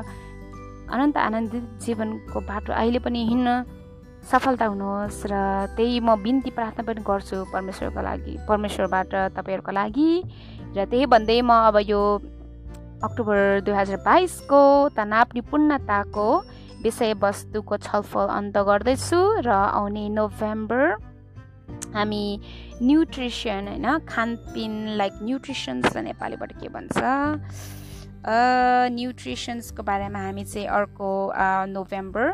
अनन्त आनन्दित जीवनको बाटो अहिले पनि हिँड्न सफलता हुनुहोस् र त्यही म बिन्ती प्रार्थना पनि गर्छु परमेश्वरको लागि परमेश्वरबाट तपाईँहरूको लागि र त्यही भन्दै म अब यो अक्टोबर दुई हजार बाइसको तनाव निपुणताको विषयवस्तुको छलफल अन्त गर्दैछु र आउने नोभेम्बर हामी न्युट्रिसन होइन खानपिन लाइक न्युट्रिसन्स नेपालीबाट के भन्छ? न्युट्रिसन्सको बारेमा हामी चाहिँ अर्को नोभेम्बर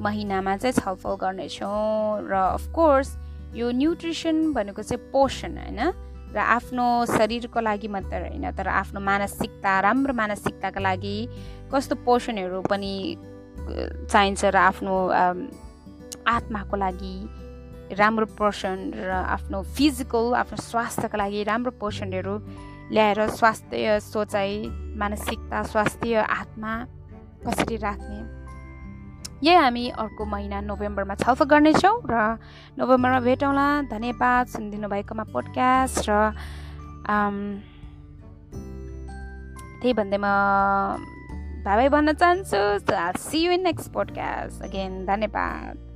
महिनामा चाहिँ छलफल गर्नेछौँ र अफकोर्स यो न्युट्रिसन भनेको चाहिँ पोषण होइन र आफ्नो शरीरको लागि मात्र होइन तर आफ्नो मानसिकता राम्रो मानसिकताको लागि कस्तो पोषणहरू पनि चाहिन्छ र आफ्नो आत्माको लागि राम्रो पोषण र आफ्नो फिजिकल आफ्नो स्वास्थ्यको लागि राम्रो पोषणहरू ल्याएर स्वास्थ्य सोचाइ मानसिकता स्वास्थ्य आत्मा कसरी राख्ने। यही हामी अर्को महिना नोभेम्बरमा छलफल गर्नेछौँ र नोभेम्बरमा भेटौँला धन्यवाद सुनिदिनु भएकोमा पोडकास्ट र त्यही भन्दैमा भाइ भाइ भन्न चाहन्छु। See you in next podcast again धन्यवाद।